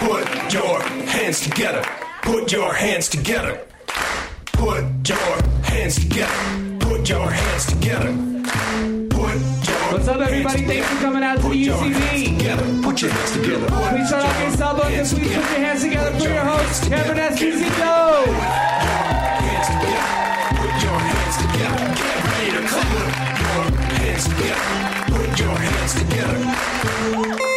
Put your hands together. Put your hands together. Put your hands together. Put your hands together. Put your What's up, everybody? Thanks for coming out to Put the your hands UCB. together. Put your hands together. Put Please start off book and please put your hands together for your host, Cameron Esposito. hands together. Put your hands together. Get ready to clap. Put your hands together. Put your hands together.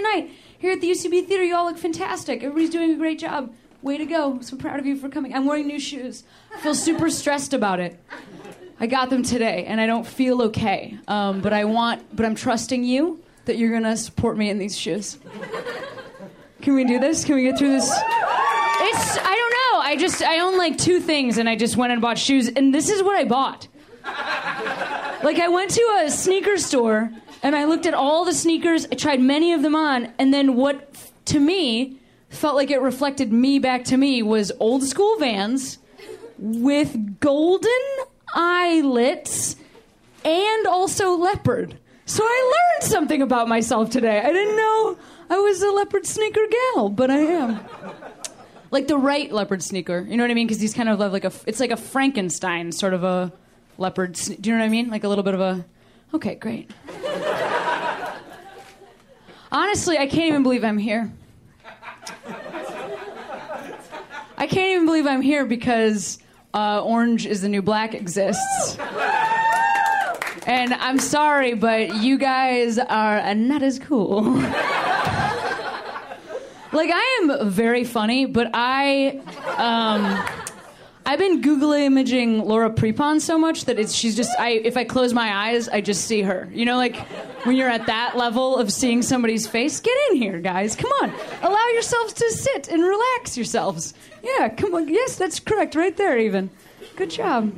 Night here at the UCB Theater. You all look fantastic. Everybody's doing a great job. Way to go. So proud of you for coming. I'm wearing new shoes. I feel super stressed about it. I got them today, and I don't feel okay. Um, but I want, but I'm trusting you that you're gonna support me in these shoes. Can we do this? Can we get through this? It's I don't know. I just I own like two things and I just went and bought shoes and this is what I bought. Like I went to a sneaker store and I looked at all the sneakers, I tried many of them on, and then what to me felt like it reflected me back to me was old school vans with golden eyelets and also leopard. So I learned something about myself today. I didn't know I was a leopard sneaker gal, but I am. Like the right leopard sneaker. You know what I mean? Because these kind of like a, it's like a Frankenstein sort of a leopard. Do you know what I mean? Like a little bit of a, okay, great. Honestly, I can't even believe I'm here. I can't even believe I'm here because uh, Orange is the New Black exists. And I'm sorry, but you guys are uh, not as cool. like I am very funny, but I um I've been Google imaging Laura Prepon so much that it's she's just I if I close my eyes, I just see her. You know, like when you're at that level of seeing somebody's face, get in here, guys. Come on. Allow yourselves to sit and relax yourselves. Yeah, come on. Yes, that's correct. Right there even. Good job.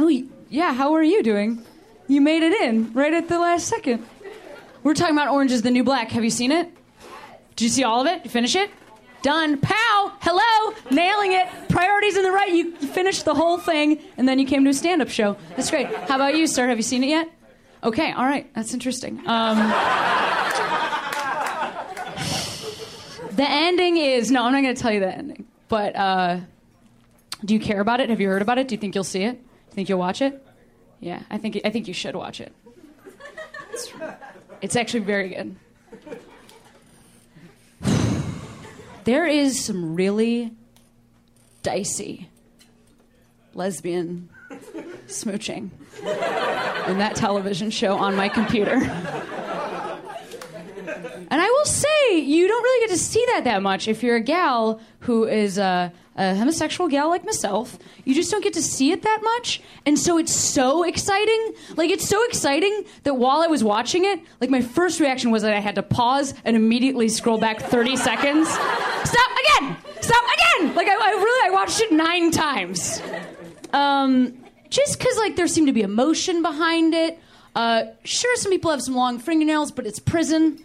Oh, yeah, how are you doing? You made it in right at the last second. We're talking about Orange is the New Black. Have you seen it? Did you see all of it? Did you finish it? Done. Pow! Hello! Nailing it. Priorities in the right. You finished the whole thing, and then you came to a stand up show. That's great. How about you, sir? Have you seen it yet? Okay, all right. That's interesting. Um, the ending is no, I'm not going to tell you the ending. But uh, do you care about it? Have you heard about it? Do you think you'll see it? Do you think you'll watch it? Yeah, I think I think you should watch it. It's, it's actually very good. There is some really dicey lesbian smooching in that television show on my computer. And I will say, you don't really get to see that that much if you're a gal who is a, a homosexual gal like myself. You just don't get to see it that much. And so it's so exciting. Like, it's so exciting that while I was watching it, like, my first reaction was that I had to pause and immediately scroll back 30 seconds. Stop again! Stop again! Like, I, I really, I watched it nine times. Um, just because, like, there seemed to be emotion behind it. Uh, sure, some people have some long fingernails, but it's prison.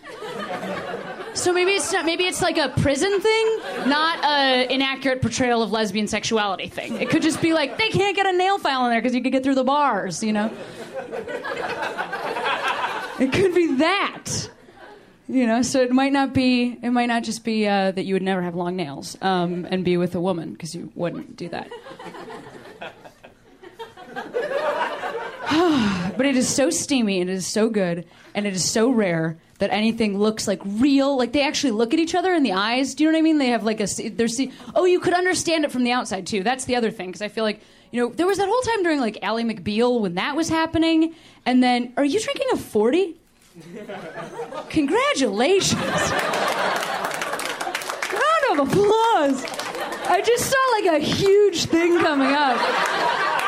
So maybe it's not. Maybe it's like a prison thing, not a inaccurate portrayal of lesbian sexuality thing. It could just be like they can't get a nail file in there because you could get through the bars. You know. It could be that. You know, so it might not be. It might not just be uh, that you would never have long nails um, and be with a woman because you wouldn't do that. but it is so steamy and it is so good and it is so rare that anything looks like real. Like they actually look at each other in the eyes. Do you know what i mean? They have like a they're see oh you could understand it from the outside too. That's the other thing because i feel like you know there was that whole time during like Ally McBeal when that was happening and then are you drinking a 40 congratulations. Round of applause. I just saw like a huge thing coming up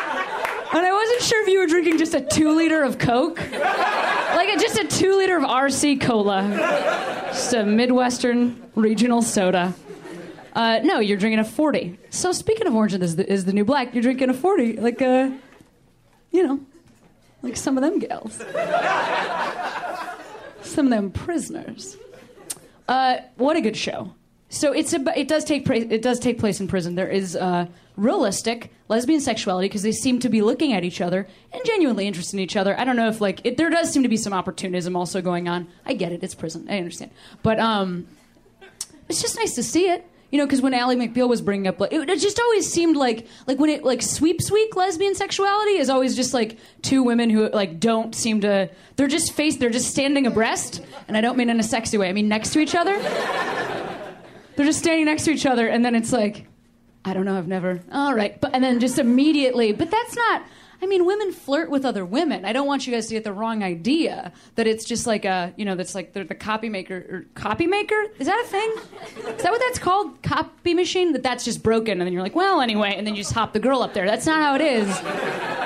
and I wasn't sure if you were drinking just a two liter of Coke. Like a, just a two liter of RC Cola. Just a Midwestern regional soda. Uh, no, you're drinking a 40. So speaking of orange is the, is the new black, you're drinking a 40. Like, uh, you know, like some of them gals. Some of them prisoners. Uh, what a good show. So it's a, it does take pra- it does take place in prison. There is uh, realistic lesbian sexuality because they seem to be looking at each other and genuinely interested in each other. I don't know if like it, there does seem to be some opportunism also going on. I get it. It's prison. I understand. But um, it's just nice to see it. You know, because when Ally McBeal was bringing up, it, it just always seemed like, like when it like sweeps week lesbian sexuality is always just like two women who like don't seem to, they're just face, they're just standing abreast, and I don't mean in a sexy way. I mean next to each other. They're just standing next to each other, and then it's like, I don't know, I've never, all right, but and then just immediately, but that's not. I mean, women flirt with other women. I don't want you guys to get the wrong idea that it's just like a, you know, that's like they're the copy maker or copy maker. Is that a thing? Is that what that's called? Copy machine? That that's just broken, and then you're like, well, anyway, and then you just hop the girl up there. That's not how it is.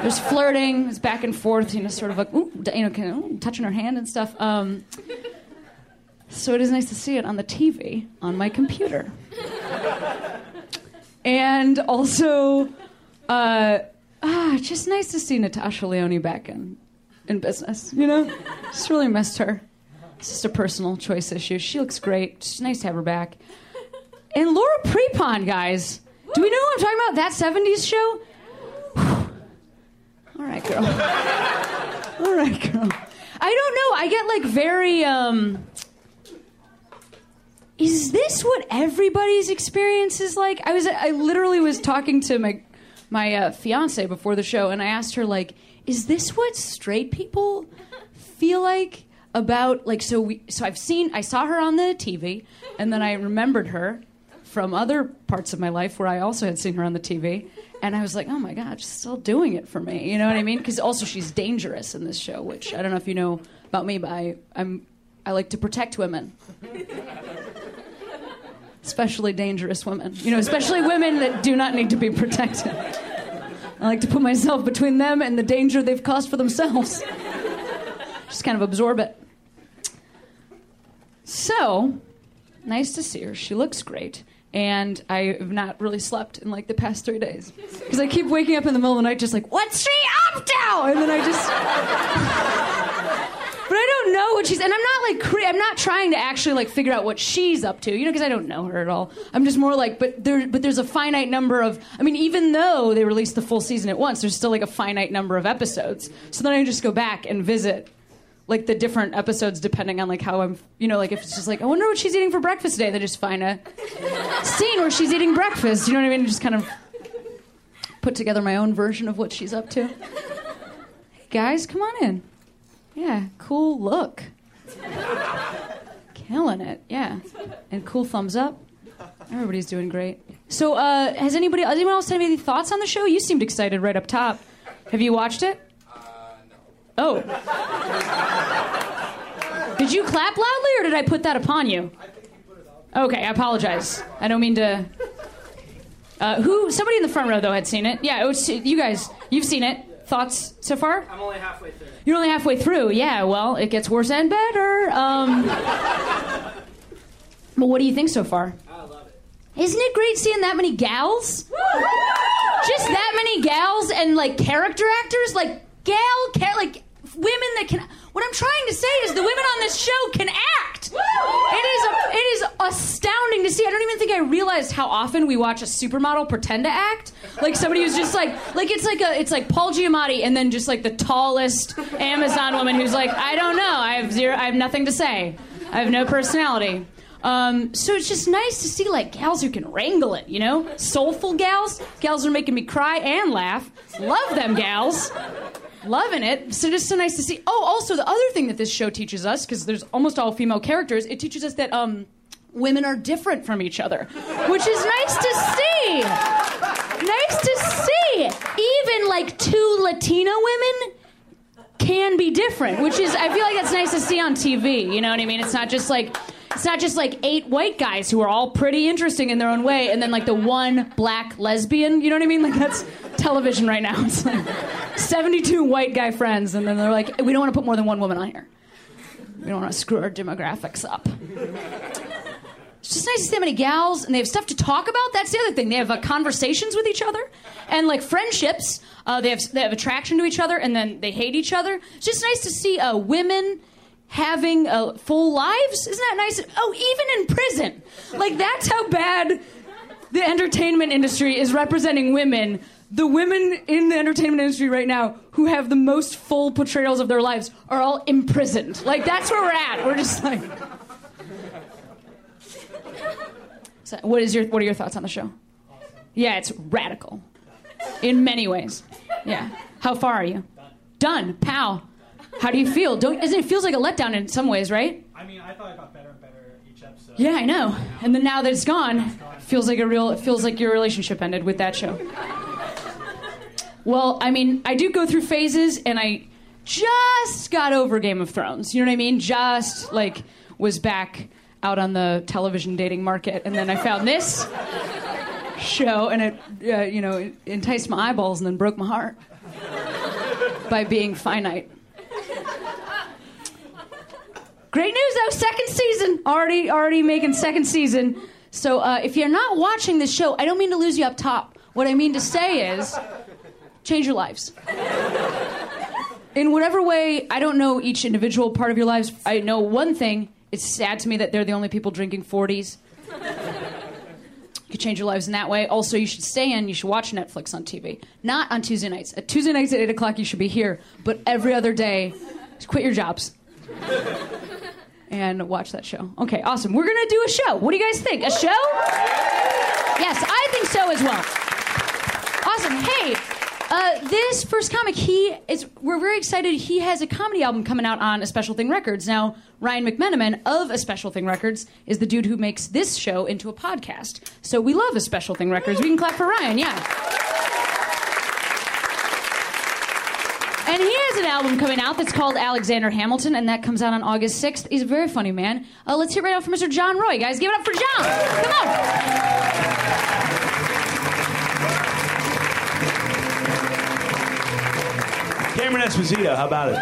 There's flirting, it's back and forth, you know, sort of like, ooh, you know, kind of ooh, touching her hand and stuff. Um, so it is nice to see it on the TV on my computer. And also, uh, ah, just nice to see Natasha Lyonne back in, in business, you know? Just really missed her. It's just a personal choice issue. She looks great. Just nice to have her back. And Laura Prepon, guys. Do we know who I'm talking about? That 70s show? All right, girl. All right, girl. I don't know. I get like very um is this what everybody's experience is like? I was I literally was talking to my my uh, fiance before the show and I asked her like, is this what straight people feel like about like so we so I've seen I saw her on the TV and then I remembered her from other parts of my life where I also had seen her on the TV and I was like, "Oh my god, she's still doing it for me." You know what I mean? Cuz also she's dangerous in this show, which I don't know if you know about me, but I I'm I like to protect women especially dangerous women. You know, especially women that do not need to be protected. I like to put myself between them and the danger they've caused for themselves. Just kind of absorb it. So, nice to see her. She looks great. And I have not really slept in like the past three days. Because I keep waking up in the middle of the night just like, what's she up to? And then I just. But I don't know what she's, and I'm not like, cre- I'm not trying to actually like figure out what she's up to, you know, because I don't know her at all. I'm just more like, but there, but there's a finite number of, I mean, even though they released the full season at once, there's still like a finite number of episodes. So then I just go back and visit like the different episodes depending on like how I'm, you know, like if it's just like, I wonder what she's eating for breakfast today, then just find a scene where she's eating breakfast, you know what I mean? Just kind of put together my own version of what she's up to. Hey guys, come on in. Yeah, cool look. Killing it, yeah. And cool thumbs up. Everybody's doing great. So, uh, has anybody, has anyone else had any thoughts on the show? You seemed excited right up top. Have you watched it? No. Oh. Did you clap loudly or did I put that upon you? Okay, I apologize. I don't mean to. Uh, who? Somebody in the front row though had seen it. Yeah, it was, you guys. You've seen it. Thoughts so far? I'm only halfway through. You're only halfway through. Yeah, well, it gets worse and better. Um, but what do you think so far? I love it. Isn't it great seeing that many gals? Just that many gals and like character actors, like gal, ca- like women that can. What I'm trying to say is the women on this show can act. It is a, it is astounding to see. I don't even think I realized how often we watch a supermodel pretend to act. Like somebody who's just like like it's like a it's like Paul Giamatti and then just like the tallest Amazon woman who's like I don't know. I have zero. I have nothing to say. I have no personality. Um, so it's just nice to see like gals who can wrangle it, you know, soulful gals, gals are making me cry and laugh. Love them gals loving it. So just so nice to see. Oh, also the other thing that this show teaches us, because there's almost all female characters, it teaches us that um, women are different from each other, which is nice to see. Nice to see. Even like two Latina women can be different, which is I feel like that's nice to see on TV. You know what I mean? It's not just like it's not just like eight white guys who are all pretty interesting in their own way, and then like the one black lesbian. You know what I mean? Like that's television right now. It's like seventy-two white guy friends, and then they're like, we don't want to put more than one woman on here. We don't want to screw our demographics up. It's just nice to see that many gals, and they have stuff to talk about. That's the other thing. They have uh, conversations with each other, and like friendships. Uh, they have they have attraction to each other, and then they hate each other. It's just nice to see uh, women having uh, full lives. Isn't that nice? Oh, even in prison. Like, that's how bad the entertainment industry is representing women. The women in the entertainment industry right now who have the most full portrayals of their lives are all imprisoned. Like, that's where we're at. We're just like. So, what is your what are your thoughts on the show? Yeah, it's radical in many ways. Yeah. How far are you? Done. Pow. How do you feel? Don't isn't it feels like a letdown in some ways, right? I mean, I thought it got better and better each episode. Yeah, I know. And then now that it's gone, it feels like a real it feels like your relationship ended with that show. Well, I mean, I do go through phases and I just got over Game of Thrones. You know what I mean? Just like was back out on the television dating market and then I found this show and it uh, you know enticed my eyeballs and then broke my heart by being finite. Great news though, second season already already making second season. So uh, if you're not watching this show, I don't mean to lose you up top. What I mean to say is, change your lives. In whatever way, I don't know each individual part of your lives. I know one thing. It's sad to me that they're the only people drinking 40s. You could change your lives in that way. Also, you should stay in. You should watch Netflix on TV. Not on Tuesday nights. At Tuesday nights at 8 o'clock, you should be here. But every other day, quit your jobs and watch that show. Okay, awesome. We're to do a show. What do you guys think? A show? Yes, I think so as well. Awesome. Hey, uh, this first comic, he is. We're very excited. He has a comedy album coming out on A Special Thing Records. Now, Ryan McMenamin of A Special Thing Records is the dude who makes this show into a podcast. So we love A Special Thing Records. We can clap for Ryan. Yeah. And he has an album coming out that's called Alexander Hamilton, and that comes out on August 6th. He's a very funny man. Uh, let's hear right out for Mr. John Roy. Guys, give it up for John. Come on. Cameron Esposito, how about it?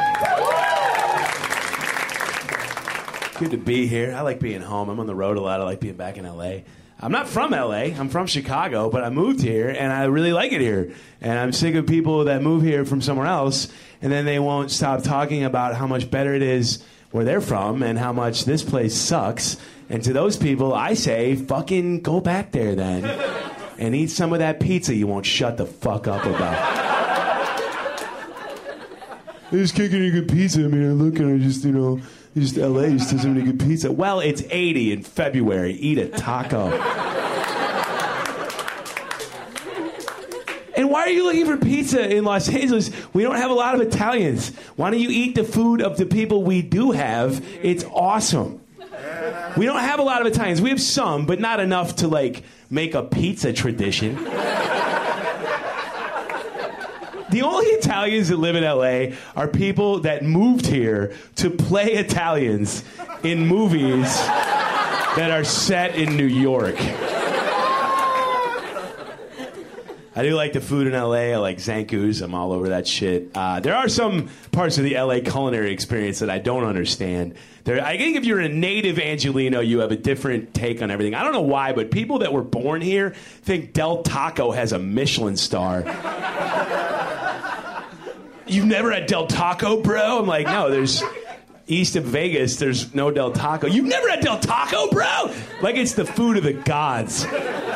Good to be here. I like being home. I'm on the road a lot. I like being back in LA. I'm not from LA. I'm from Chicago, but I moved here and I really like it here. And I'm sick of people that move here from somewhere else and then they won't stop talking about how much better it is where they're from and how much this place sucks. And to those people, I say, fucking go back there then and eat some of that pizza you won't shut the fuck up about. Just can't get good pizza. I mean, I look and I just, you know, just LA just doesn't have any good pizza. Well, it's 80 in February. Eat a taco. and why are you looking for pizza in Los Angeles? We don't have a lot of Italians. Why don't you eat the food of the people we do have? It's awesome. We don't have a lot of Italians. We have some, but not enough to like make a pizza tradition. The only Italians that live in LA are people that moved here to play Italians in movies that are set in New York. I do like the food in LA. I like Zankou's. I'm all over that shit. Uh, there are some parts of the LA culinary experience that I don't understand. There, I think if you're a native Angeleno, you have a different take on everything. I don't know why, but people that were born here think Del Taco has a Michelin star. You've never had Del Taco, bro? I'm like, no, there's east of Vegas, there's no Del Taco. You've never had Del Taco, bro? Like it's the food of the gods.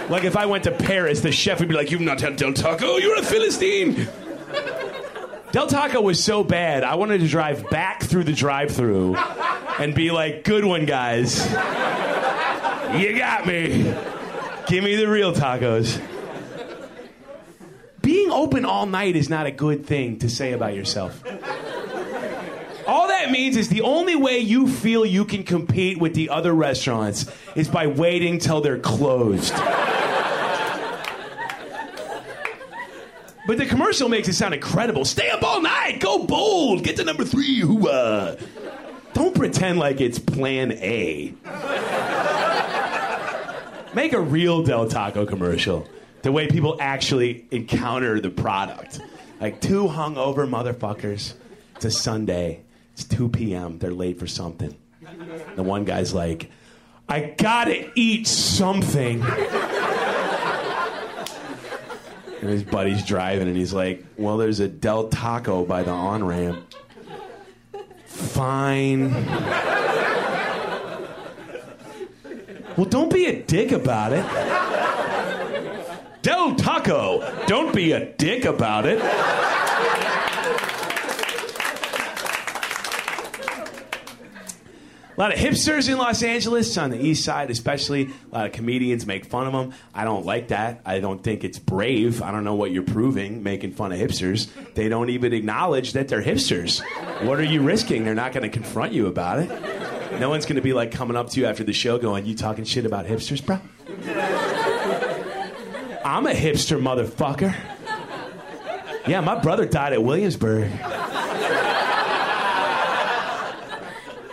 Like if I went to Paris, the chef would be like, You've not had Del Taco? You're a Philistine. Del Taco was so bad, I wanted to drive back through the drive through and be like, Good one, guys. You got me. Give me the real tacos open all night is not a good thing to say about yourself. All that means is the only way you feel you can compete with the other restaurants is by waiting till they're closed. But the commercial makes it sound incredible. Stay up all night, go bold, get to number three, hoo Don't pretend like it's plan A. Make a real Del Taco commercial the way people actually encounter the product. Like two hungover motherfuckers. It's a Sunday. It's 2 p.m. They're late for something. The one guy's like, I gotta eat something. And his buddy's driving, and he's like, Well, there's a Del Taco by the on ramp. fine. well, don't be a dick about it. Del Taco, don't be a dick about it. A lot of hipsters in Los Angeles, on the east side especially. A lot of comedians make fun of them. I don't like that. I don't think it's brave. I don't know what you're proving making fun of hipsters. They don't even acknowledge that they're hipsters. What are you risking? They're not going to confront you about it. No one's going to be like coming up to you after the show going, You talking shit about hipsters, bro? I'm a hipster, motherfucker. Yeah, my brother died at Williamsburg.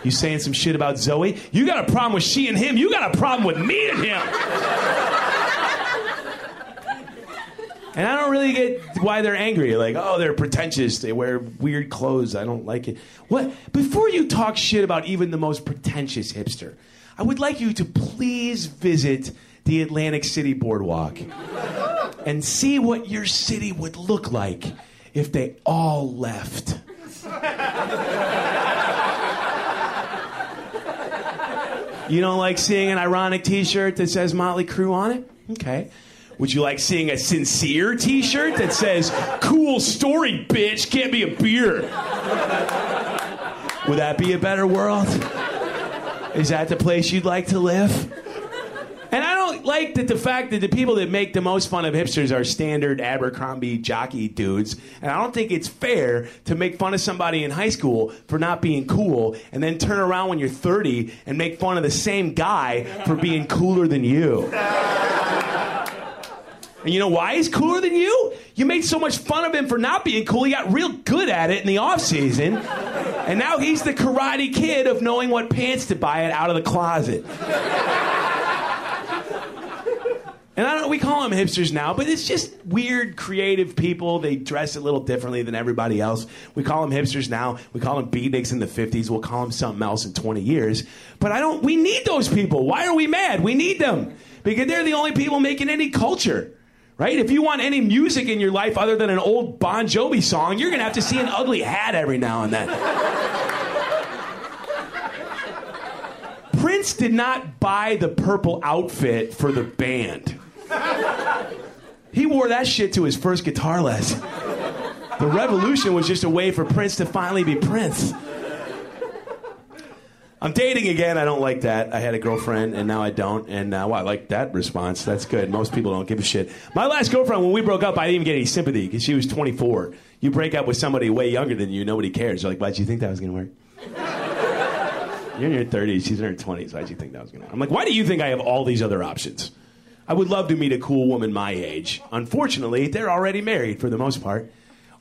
You saying some shit about Zoe? You got a problem with she and him. You got a problem with me and him. And I don't really get why they're angry. Like, oh, they're pretentious. They wear weird clothes. I don't like it. What? Before you talk shit about even the most pretentious hipster, I would like you to please visit the Atlantic City Boardwalk and see what your city would look like if they all left. You don't like seeing an ironic t shirt that says Motley Crue on it? Okay. Would you like seeing a sincere t shirt that says, cool story, bitch, get me a beer? Would that be a better world? Is that the place you'd like to live? And I don't like that the fact that the people that make the most fun of hipsters are standard Abercrombie jockey dudes. And I don't think it's fair to make fun of somebody in high school for not being cool and then turn around when you're 30 and make fun of the same guy for being cooler than you. And you know why he's cooler than you? You made so much fun of him for not being cool, he got real good at it in the off season. And now he's the karate kid of knowing what pants to buy it out of the closet. And I don't we call them hipsters now, but it's just weird, creative people. They dress a little differently than everybody else. We call them hipsters now. We call them beatniks in the 50s. We'll call them something else in 20 years. But I don't, we need those people. Why are we mad? We need them because they're the only people making any culture. Right? If you want any music in your life other than an old Bon Jovi song, you're going to have to see an ugly hat every now and then. Prince did not buy the purple outfit for the band. He wore that shit to his first guitar lesson. The revolution was just a way for Prince to finally be Prince. I'm dating again. I don't like that. I had a girlfriend and now I don't. And uh, well, I like that response. That's good. Most people don't give a shit. My last girlfriend, when we broke up, I didn't even get any sympathy because she was 24. You break up with somebody way younger than you, nobody cares. You're like, why'd you think that was going to work? You're in your 30s, she's in her 20s. Why'd you think that was going to work? I'm like, why do you think I have all these other options? I would love to meet a cool woman my age. Unfortunately, they're already married for the most part.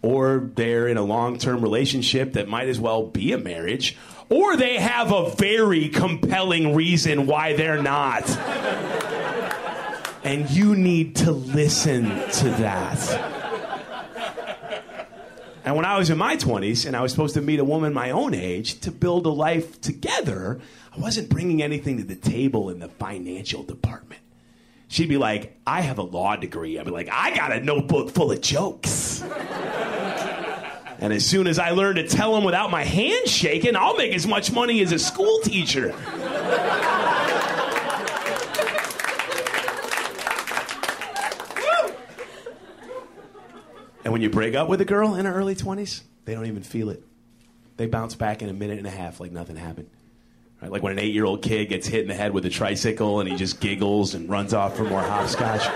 Or they're in a long term relationship that might as well be a marriage. Or they have a very compelling reason why they're not. and you need to listen to that. And when I was in my 20s and I was supposed to meet a woman my own age to build a life together, I wasn't bringing anything to the table in the financial department. She'd be like, I have a law degree. I'd be like, I got a notebook full of jokes. and as soon as I learn to tell them without my hand shaking, I'll make as much money as a school teacher. and when you break up with a girl in her early 20s, they don't even feel it. They bounce back in a minute and a half like nothing happened. Right? Like when an eight year old kid gets hit in the head with a tricycle and he just giggles and runs off for more hopscotch.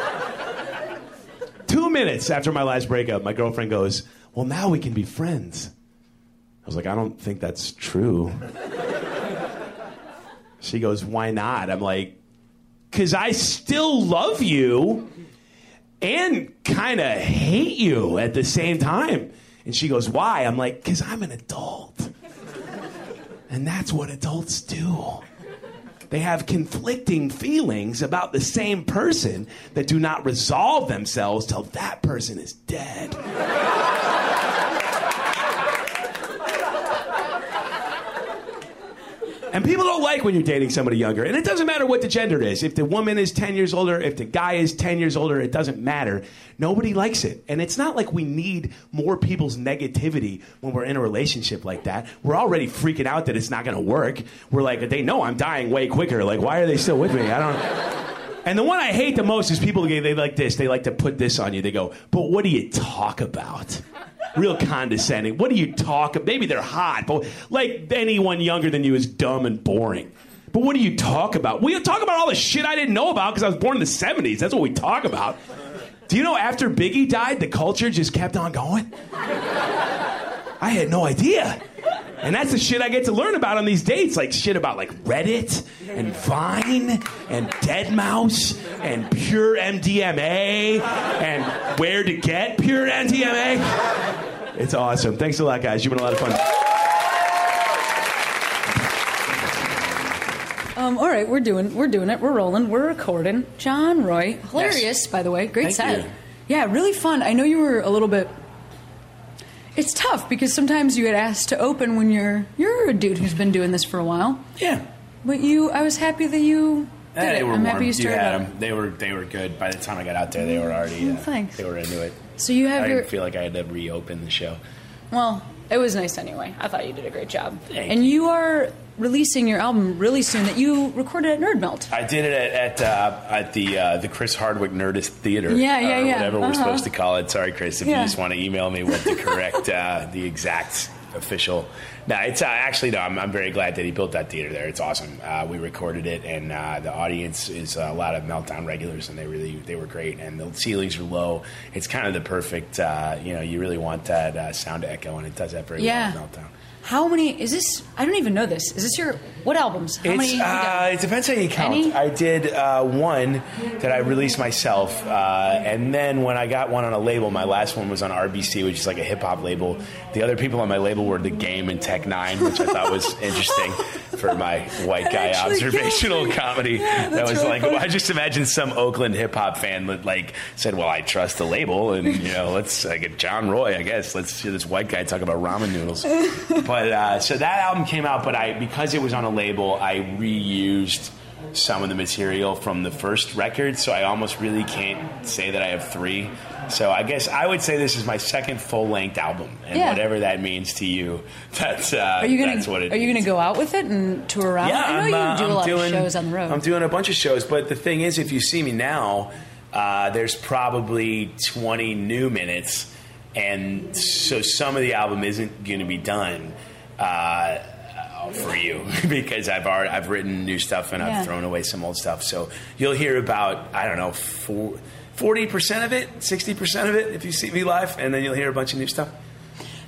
Two minutes after my last breakup, my girlfriend goes, Well, now we can be friends. I was like, I don't think that's true. She goes, Why not? I'm like, Because I still love you and kind of hate you at the same time. And she goes, Why? I'm like, Because I'm an adult. And that's what adults do. They have conflicting feelings about the same person that do not resolve themselves till that person is dead. And people don't like when you're dating somebody younger. And it doesn't matter what the gender is. If the woman is 10 years older, if the guy is 10 years older, it doesn't matter. Nobody likes it. And it's not like we need more people's negativity when we're in a relationship like that. We're already freaking out that it's not going to work. We're like, they know I'm dying way quicker. Like, why are they still with me? I don't. And the one I hate the most is people they like this. They like to put this on you. They go, "But what do you talk about?" Real condescending. What do you talk? About? Maybe they're hot, but like anyone younger than you is dumb and boring. But what do you talk about? We talk about all the shit I didn't know about because I was born in the '70s. That's what we talk about. Do you know after Biggie died, the culture just kept on going? I had no idea. And that's the shit I get to learn about on these dates, like shit about like Reddit and Vine and Deadmau5 and pure MDMA and where to get pure MDMA. It's awesome. Thanks a lot, guys. You've been a lot of fun. Um, all right, we're doing we're doing it. We're rolling. We're recording. John Roy, hilarious by the way. Great Thank set. you. Yeah, really fun. I know you were a little bit. It's tough because sometimes you get asked to open when you're you're a dude who's been doing this for a while. Yeah. But you, I was happy that you did Eh, it. they were I'm warm. happy you You started. had out. 'em. They were they were good. By the time I got out there, they were already. Oh, Uh, thanks. They were into it. So you have I your didn't feel like I had to reopen the show. well. It was nice anyway. I thought you did a great job. Thank and you are releasing your album really soon that you recorded at Nerd Melt. I did it at at, uh, at the uh, the Chris Hardwick Nerdist Theater. Yeah, yeah, or yeah. Whatever we're Uh-huh. supposed to call it. Sorry, Chris, if Yeah. you just want to email me what the correct, uh, the exact official. No, it's uh, actually no. I'm, I'm very glad that he built that theater there. It's awesome. Uh, we recorded it, and uh, the audience is a lot of Meltdown regulars, and they really they were great. And the ceilings are low. It's kind of the perfect. Uh, you know, you really want that uh, sound to echo, and it does that very Yeah. well. Meltdown. How many is this? I don't even know this. Is this your what albums? How many? Uh, it depends how you count. Any? I did uh, one that I released myself, uh, and then when I got one on a label, my last one was on RBC, which is like a hip hop label. The other people on my label were The Game and Tech N9ne, which I thought was interesting for my white guy observational comedy. Yeah, that was really like funny. I just imagine some Oakland hip hop fan that like said, "Well, I trust the label, and you know, let's like get John Roy, I guess. Let's hear this white guy talk about ramen noodles." but uh, so that album came out, but I because it was on a label, I reused some of the material from the first record, so I almost really can't say that I have three. So I guess I would say this is my second full length album, and Yeah. whatever that means to you, that's uh, Are you gonna that's what it Are you gonna go out with it and tour around? Yeah, I know I'm, you uh, do a I'm lot doing, of shows on the road. I'm doing a bunch of shows, but the thing is, if you see me now, uh, there's probably 20 new minutes, and so some of the album isn't going to be done. Uh, for you because I've already I've written new stuff and Yeah. I've thrown away some old stuff. So you'll hear about I don't know forty percent of it, sixty percent of it if you see me live, and then you'll hear a bunch of new stuff.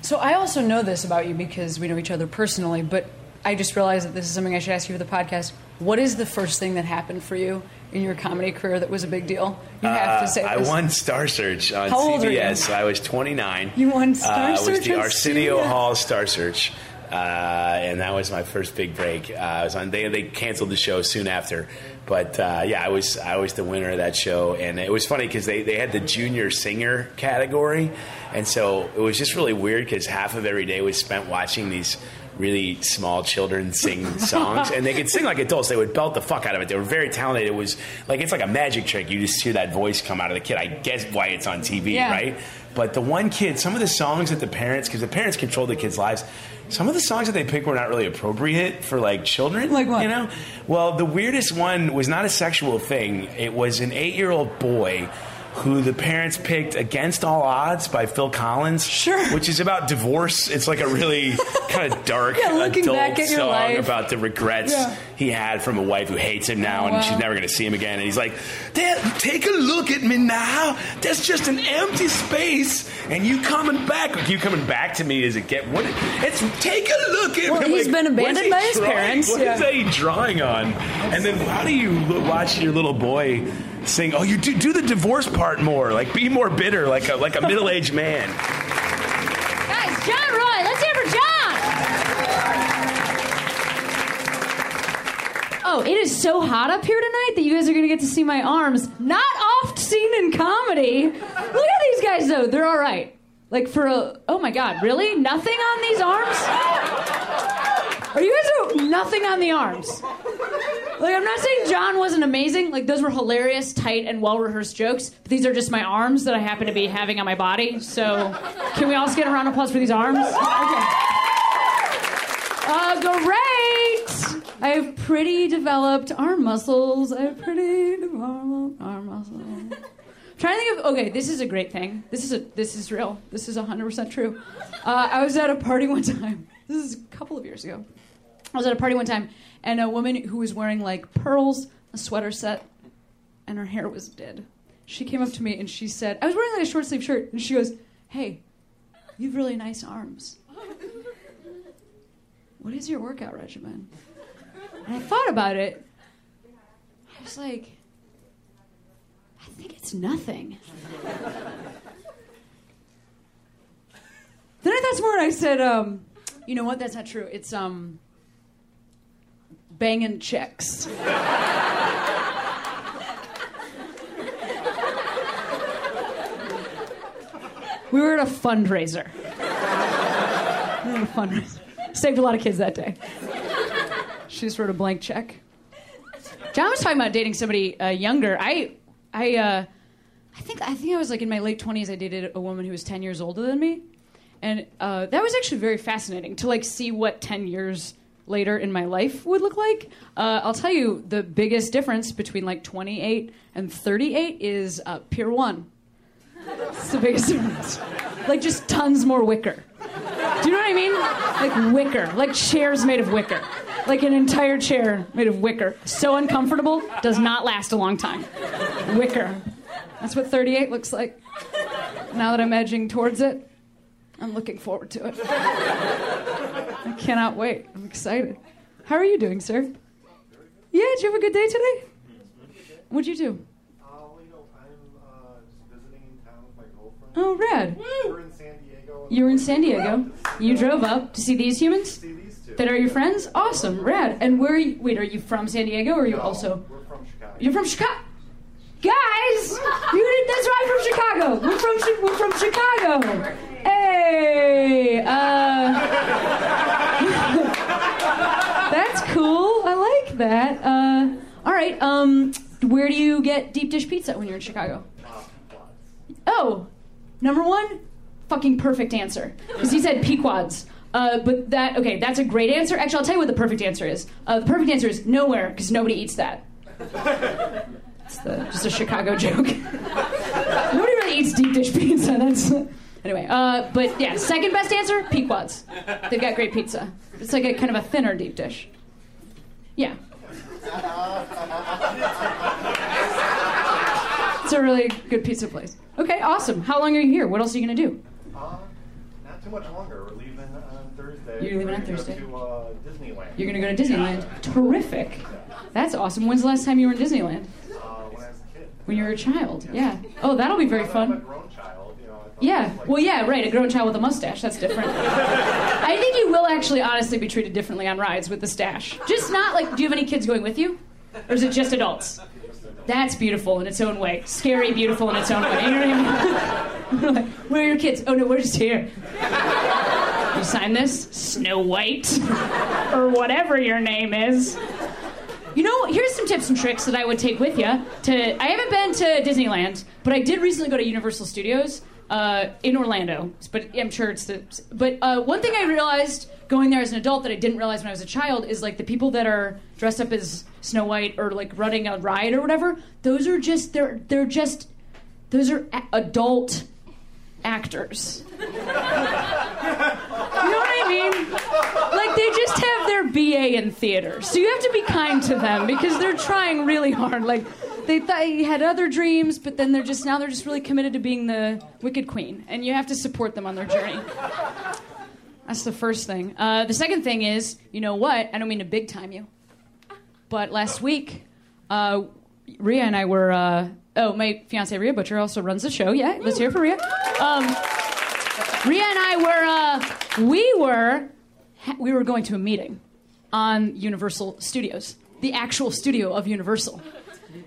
So I also know this about you because we know each other personally, but I just realized that this is something I should ask you for the podcast. What is the first thing that happened for you in your comedy career that was a big deal? You have to say Uh, I won Star Search on How old are you? CBS. I was 29. You won Star uh, It was the Arsenio CBS? Hall Star Search. Uh, and that was my first big break. Uh, I was on. They they canceled the show soon after, but uh, yeah, I was I was the winner of that show, and it was funny because they, they had the junior singer category, and so it was just really weird because half of every day was spent watching these really small children sing songs. And they could sing like adults. They would belt the fuck out of it. They were very talented. It was like it's like a magic trick. You just hear that voice come out of the kid. I guess why it's on tv Yeah. right but the one kid some of the songs that the parents because the parents control the kids lives some of the songs that they picked were not really appropriate for like children Like what? you know well the weirdest one was not a sexual thing it was an eight-year-old boy who the parents picked Against All Odds by Phil Collins. Sure. Which is about divorce. It's like a really kind of dark Yeah, looking adult back at your song life. about the regrets Yeah. he had from a wife who hates him now and Wow. she's never going to see him again. And he's like, Dad, take a look at me now. There's just an empty space, and you coming back. Like, you coming back to me as it get what? It's take a look at Well, me. he's been abandoned by his drawing? parents, What yeah. is he drawing on? And then how do you watch your little boy sing? Oh, you do do the divorce part more. Like be more bitter, like a like a middle aged man. Guys, John Roy, let's hear for John. Oh, it is so hot up here tonight that you guys are to get to see my arms. Not oft seen in comedy. Look at these guys, though. They're all right. Like, for a. Oh my God, really? Nothing on these arms? Are you guys are nothing on the arms? Like I'm not saying John wasn't amazing. Like those were hilarious, tight, and well rehearsed jokes. But these are just my arms that I happen to be having on my body. So can we all get a round of applause for these arms? Okay. Uh, great. I have pretty developed arm muscles. I have pretty developed arm muscles. trying to think of okay. This is a great thing. This is a this is real. This is hundred percent true. Uh, I was at a party one time. This is a couple of years ago. I was at a party one time, and a woman who was wearing like pearls, a sweater set, and her hair was dead. She came up to me and she said, I was wearing like a short sleeve shirt, and she goes, Hey, you have really nice arms. What is your workout regimen? And I thought about it. I was like, I think it's nothing. then I thought more and I said, um, you know what? That's not true. It's um banging checks. we were at a fundraiser. We were at a fundraiser. Saved a lot of kids that day. She just wrote a blank check. John was talking about dating somebody uh, younger. I, I, uh, I think I think I was like in my late twenties. I dated a woman who was ten years older than me, and uh, that was actually very fascinating to like see what 10 years later in my life would look like. Uh, i'll tell you the biggest difference between like 28 and 38 is uh, pier 1 it's the biggest difference. Like just tons more wicker. Do you know what i mean? Like wicker. Like chairs made of wicker. Like an entire chair made of wicker. So uncomfortable does not last a long time. Wicker. That's what 38 looks like. Now that i'm edging towards it I'm looking forward to it. I cannot wait. I'm excited. How are you doing, sir? Yeah, did you have a good day today? What'd you do? You know, I'm visiting in town with my girlfriend. Oh, rad. We're in San Diego. You were in San Diego. You drove up to see these humans See these two. that are your friends? Awesome, rad. And where are you? Wait, are you from San Diego or are you No, also. We're from Chicago. You're from Chicago. Guys, you did, that's right from Chicago. We're from Chi- we're from Chicago. Hey, uh, that's cool. I like that. Uh, all right. Um, where do you get deep dish pizza when you're in Chicago? Oh, number one, fucking perfect answer. Because he said Pequod's. Uh, but that, okay, that's a great answer. Actually, I'll tell you what the perfect answer is. Uh, the perfect answer is nowhere, because nobody eats that. It's the, just a Chicago joke. nobody really eats deep dish pizza. That's anyway. Uh, but yeah, second best answer, Pequod's. They've got great pizza. It's like a kind of a thinner deep dish. Yeah. It's a really good pizza place. Okay, awesome. How long are you here? What else are you gonna do? Uh, not too much longer. We're leaving on Thursday. You're leaving on Thursday? To uh, Disneyland. You're gonna go to Disneyland. Terrific. That's awesome. When's the last time you were in Disneyland? Uh, when I was a kid. When you're a child. Yeah. Oh, that'll be very Now I'm a fun. grown child, you know. I Yeah. Well, yeah, right. A grown child with a mustache. That's different. I think you will actually honestly be treated differently on rides with the stash. Just not like, do you have any kids going with you? Or is it just adults? That's beautiful in its own way. Scary, beautiful in its own way. You know what I mean? Like, Where are your kids? Oh no, we're just here. You sign this? Snow White? or whatever your name is. You know, here's some tips and tricks that I would take with you. To I haven't been to Disneyland, but I did recently go to Universal Studios uh, in Orlando. But I'm sure it's the. But uh, one thing I realized going there as an adult that I didn't realize when I was a child is like the people that are dressed up as Snow White or like running a ride or whatever. Those are just they're they're just those are adult actors. You know what I mean? Like they just have their BA in theater, so you have to be kind to them because they're trying really hard. Like they thought they had other dreams, but then they're just now they're just really committed to being the Wicked Queen, and you have to support them on their journey. That's the first thing. Uh, the second thing is, you know what? I don't mean to big time you, but last week, uh, Rhea and I were. Uh, oh, my fiance Rhea Butcher also runs the show. Yeah, let's hear it for Rhea. Um, Rhea and I were uh, we were we were going to a meeting on Universal Studios, the actual studio of Universal.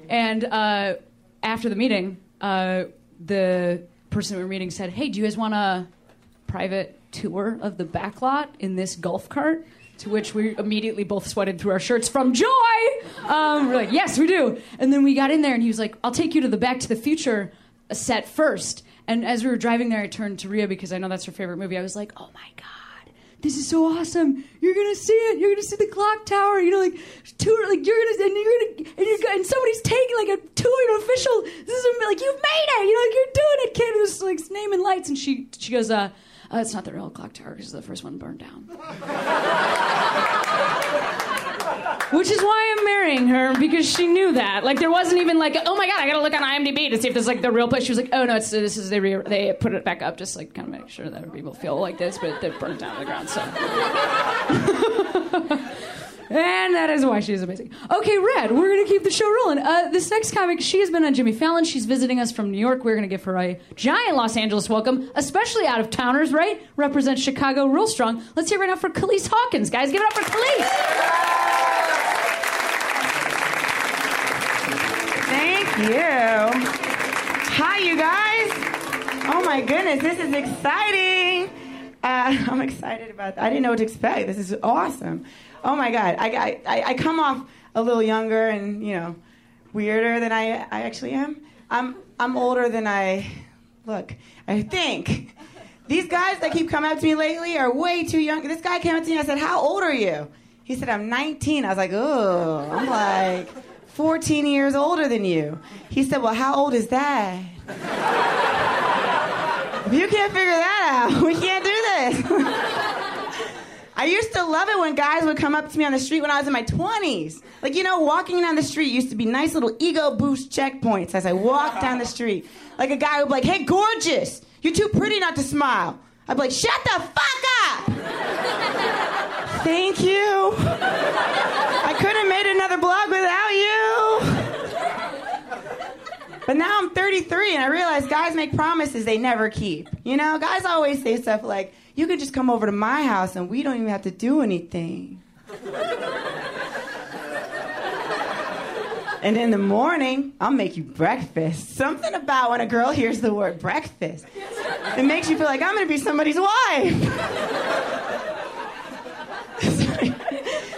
And uh, after the meeting, uh, the person we were meeting said, "Hey, do you guys want a private tour of the back lot in this golf cart?" To which we immediately both sweated through our shirts from joy. Um, we're like, yes, we do. And then we got in there, and he was like, I'll take you to the Back to the Future set first. And as we were driving there, I turned to Rhea because I know that's her favorite movie. I was like, oh my God, this is so awesome. You're going to see it. You're going to see the clock tower. You know, like, like you're going to, and you're going to, and, you're, and somebody's taking like a tour, official, this is like, you've made it. You know, like, you're doing it, kid. It was like naming lights. And she, she goes, uh, uh, it's not the real clock tower because the first one burned down. Which is why I'm marrying her because she knew that. Like there wasn't even like, oh my god, I gotta look on IMDb to see if this is like the real place. She was like, oh no, it's this is they re- they put it back up just like kind of make sure that people feel like this, but they burned down to the ground. So. And that is why she is amazing. Okay, Red, we're going to keep the show rolling. Uh, this next comic, she has been on Jimmy Fallon. She's visiting us from New York. We're going to give her a giant Los Angeles welcome, especially out of towners, right? Represents Chicago real strong. Let's hear it right now for Calise Hawkins, guys. Give it up for Khalees. Thank you. Hi, you guys. Oh my goodness, this is exciting. Uh, I'm excited about that. I didn't know what to expect. This is awesome. Oh my God, I, I, I come off a little younger and you know weirder than I, I actually am. I'm I'm older than I look. I think. These guys that keep coming up to me lately are way too young. This guy came up to me and I said, "How old are you?" He said, "I'm 19." I was like, "Oh." I'm like, 14 years older than you. He said, "Well, how old is that?" If you can't figure that out, we can't do this. I used to love it when guys would come up to me on the street when I was in my 20s. Like, you know, walking down the street used to be nice little ego boost checkpoints as I walked down the street. Like a guy would be like, hey, gorgeous, you're too pretty not to smile. I'd be like, shut the fuck up! Thank you. I couldn't have made another blog without you. But now I'm 33 and I realize guys make promises they never keep. You know, guys always say stuff like, you can just come over to my house and we don't even have to do anything. and in the morning, I'll make you breakfast. Something about when a girl hears the word breakfast, it makes you feel like I'm gonna be somebody's wife.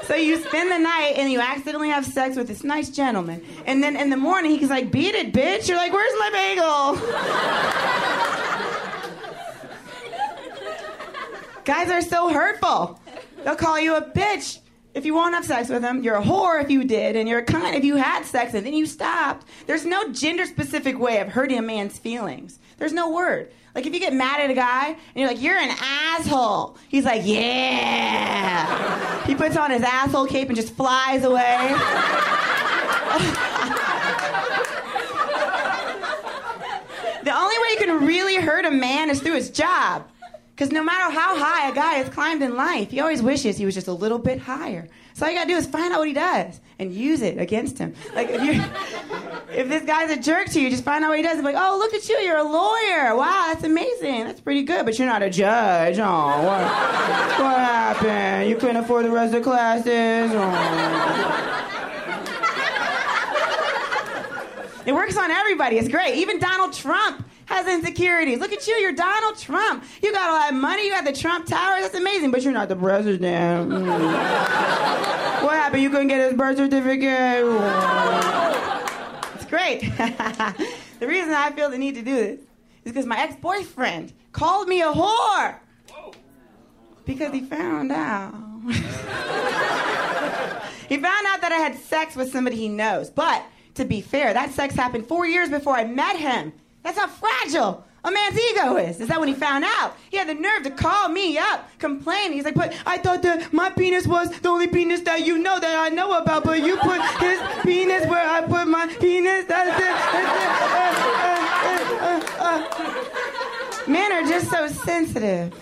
So you spend the night and you accidentally have sex with this nice gentleman. And then in the morning, he's like, beat it, bitch. You're like, where's my bagel? Guys are so hurtful. They'll call you a bitch if you won't have sex with them. You're a whore if you did, and you're a cunt if you had sex and then you stopped. There's no gender specific way of hurting a man's feelings. There's no word. Like if you get mad at a guy and you're like, you're an asshole, he's like, yeah. He puts on his asshole cape and just flies away. the only way you can really hurt a man is through his job. Because no matter how high a guy has climbed in life, he always wishes he was just a little bit higher. So all you gotta do is find out what he does and use it against him. Like if you, if this guy's a jerk to you, just find out what he does. And be like, oh, look at you, you're a lawyer. Wow, that's amazing. That's pretty good, but you're not a judge. Oh, what, what happened? You couldn't afford the rest of the classes. Oh. It works on everybody. It's great. Even Donald Trump has insecurities. Look at you. You're Donald Trump. You got all that money. You got the Trump Tower. That's amazing. But you're not the president. Mm. what happened? You couldn't get his birth certificate. It's great. the reason I feel the need to do this is because my ex-boyfriend called me a whore. Because he found out. he found out that I had sex with somebody he knows. But to be fair, that sex happened four years before I met him. That's how fragile a man's ego is. Is that when he found out, he had the nerve to call me up, complain. He's like, "But I thought that my penis was the only penis that you know that I know about, but you put his penis where I put my penis." That's it. That's it. Uh, uh, uh, uh. Men are just so sensitive.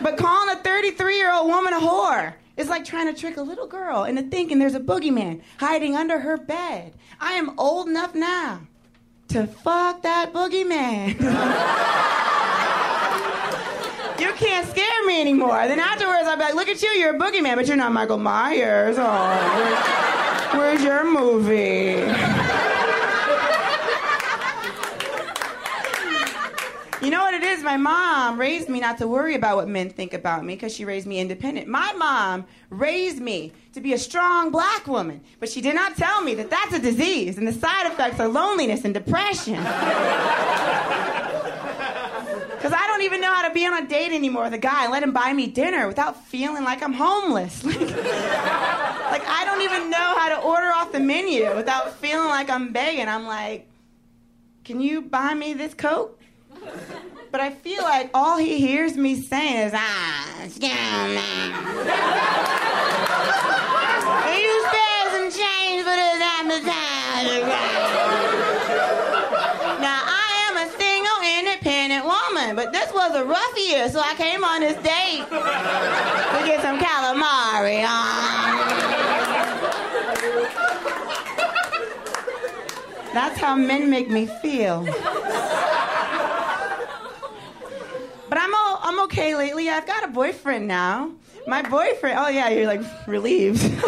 But calling a 33 year old woman a whore is like trying to trick a little girl into thinking there's a boogeyman hiding under her bed. I am old enough now to fuck that boogeyman. you can't scare me anymore. Then afterwards, I'll be like, look at you, you're a boogeyman, but you're not Michael Myers. Oh, where's, where's your movie? You know what it is? My mom raised me not to worry about what men think about me because she raised me independent. My mom raised me to be a strong black woman, but she did not tell me that that's a disease and the side effects are loneliness and depression. Because I don't even know how to be on a date anymore with a guy and let him buy me dinner without feeling like I'm homeless. Like, like I don't even know how to order off the menu without feeling like I'm begging. I'm like, can you buy me this Coke? But I feel like all he hears me saying is, ah, excuse me. You spare some change for this appetizer? Now, I am a single, independent woman, but this was a rough year, so I came on this date to get some calamari on. That's how men make me feel. But I'm all, I'm okay lately. I've got a boyfriend now. My boyfriend. Oh yeah, you're like relieved.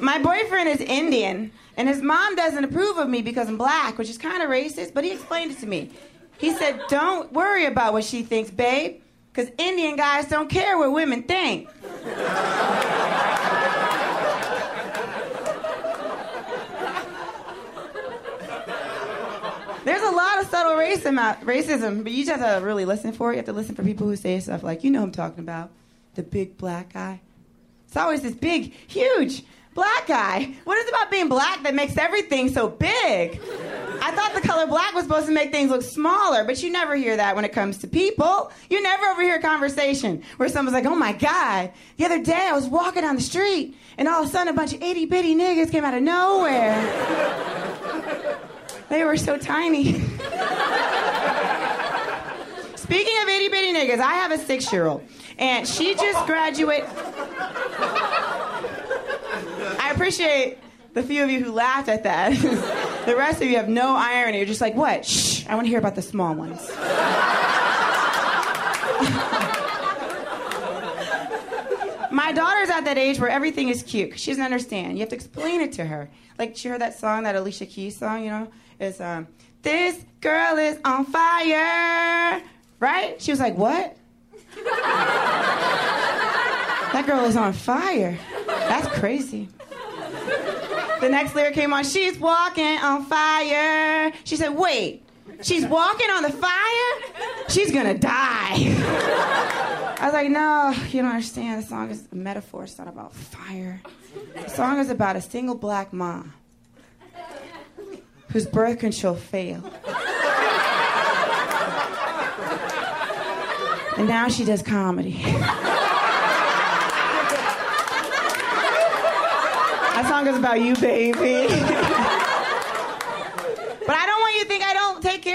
My boyfriend is Indian, and his mom doesn't approve of me because I'm black, which is kind of racist. But he explained it to me. He said, "Don't worry about what she thinks, babe, because Indian guys don't care what women think." There's a lot of subtle racism, racism, but you just have to really listen for it. You have to listen for people who say stuff like, you know I'm talking about, the big black guy. It's always this big, huge black guy. What is it about being black that makes everything so big? I thought the color black was supposed to make things look smaller, but you never hear that when it comes to people. You never overhear a conversation where someone's like, oh my God, the other day I was walking down the street and all of a sudden a bunch of itty bitty niggas came out of nowhere. They were so tiny. Speaking of itty bitty niggas, I have a six year old, and she just graduated. I appreciate the few of you who laughed at that. the rest of you have no irony. You're just like, what? Shh, I want to hear about the small ones. My daughter's at that age where everything is cute. She doesn't understand. You have to explain it to her. Like she heard that song, that Alicia Keys song, you know? It's um, this girl is on fire, right? She was like, what? that girl is on fire. That's crazy. The next lyric came on, she's walking on fire. She said, wait, she's walking on the fire? She's gonna die. I was like, no, you don't understand. The song is a metaphor. It's not about fire. The song is about a single black mom whose birth control failed. And now she does comedy. that song is about you, baby. but I don't want you to think I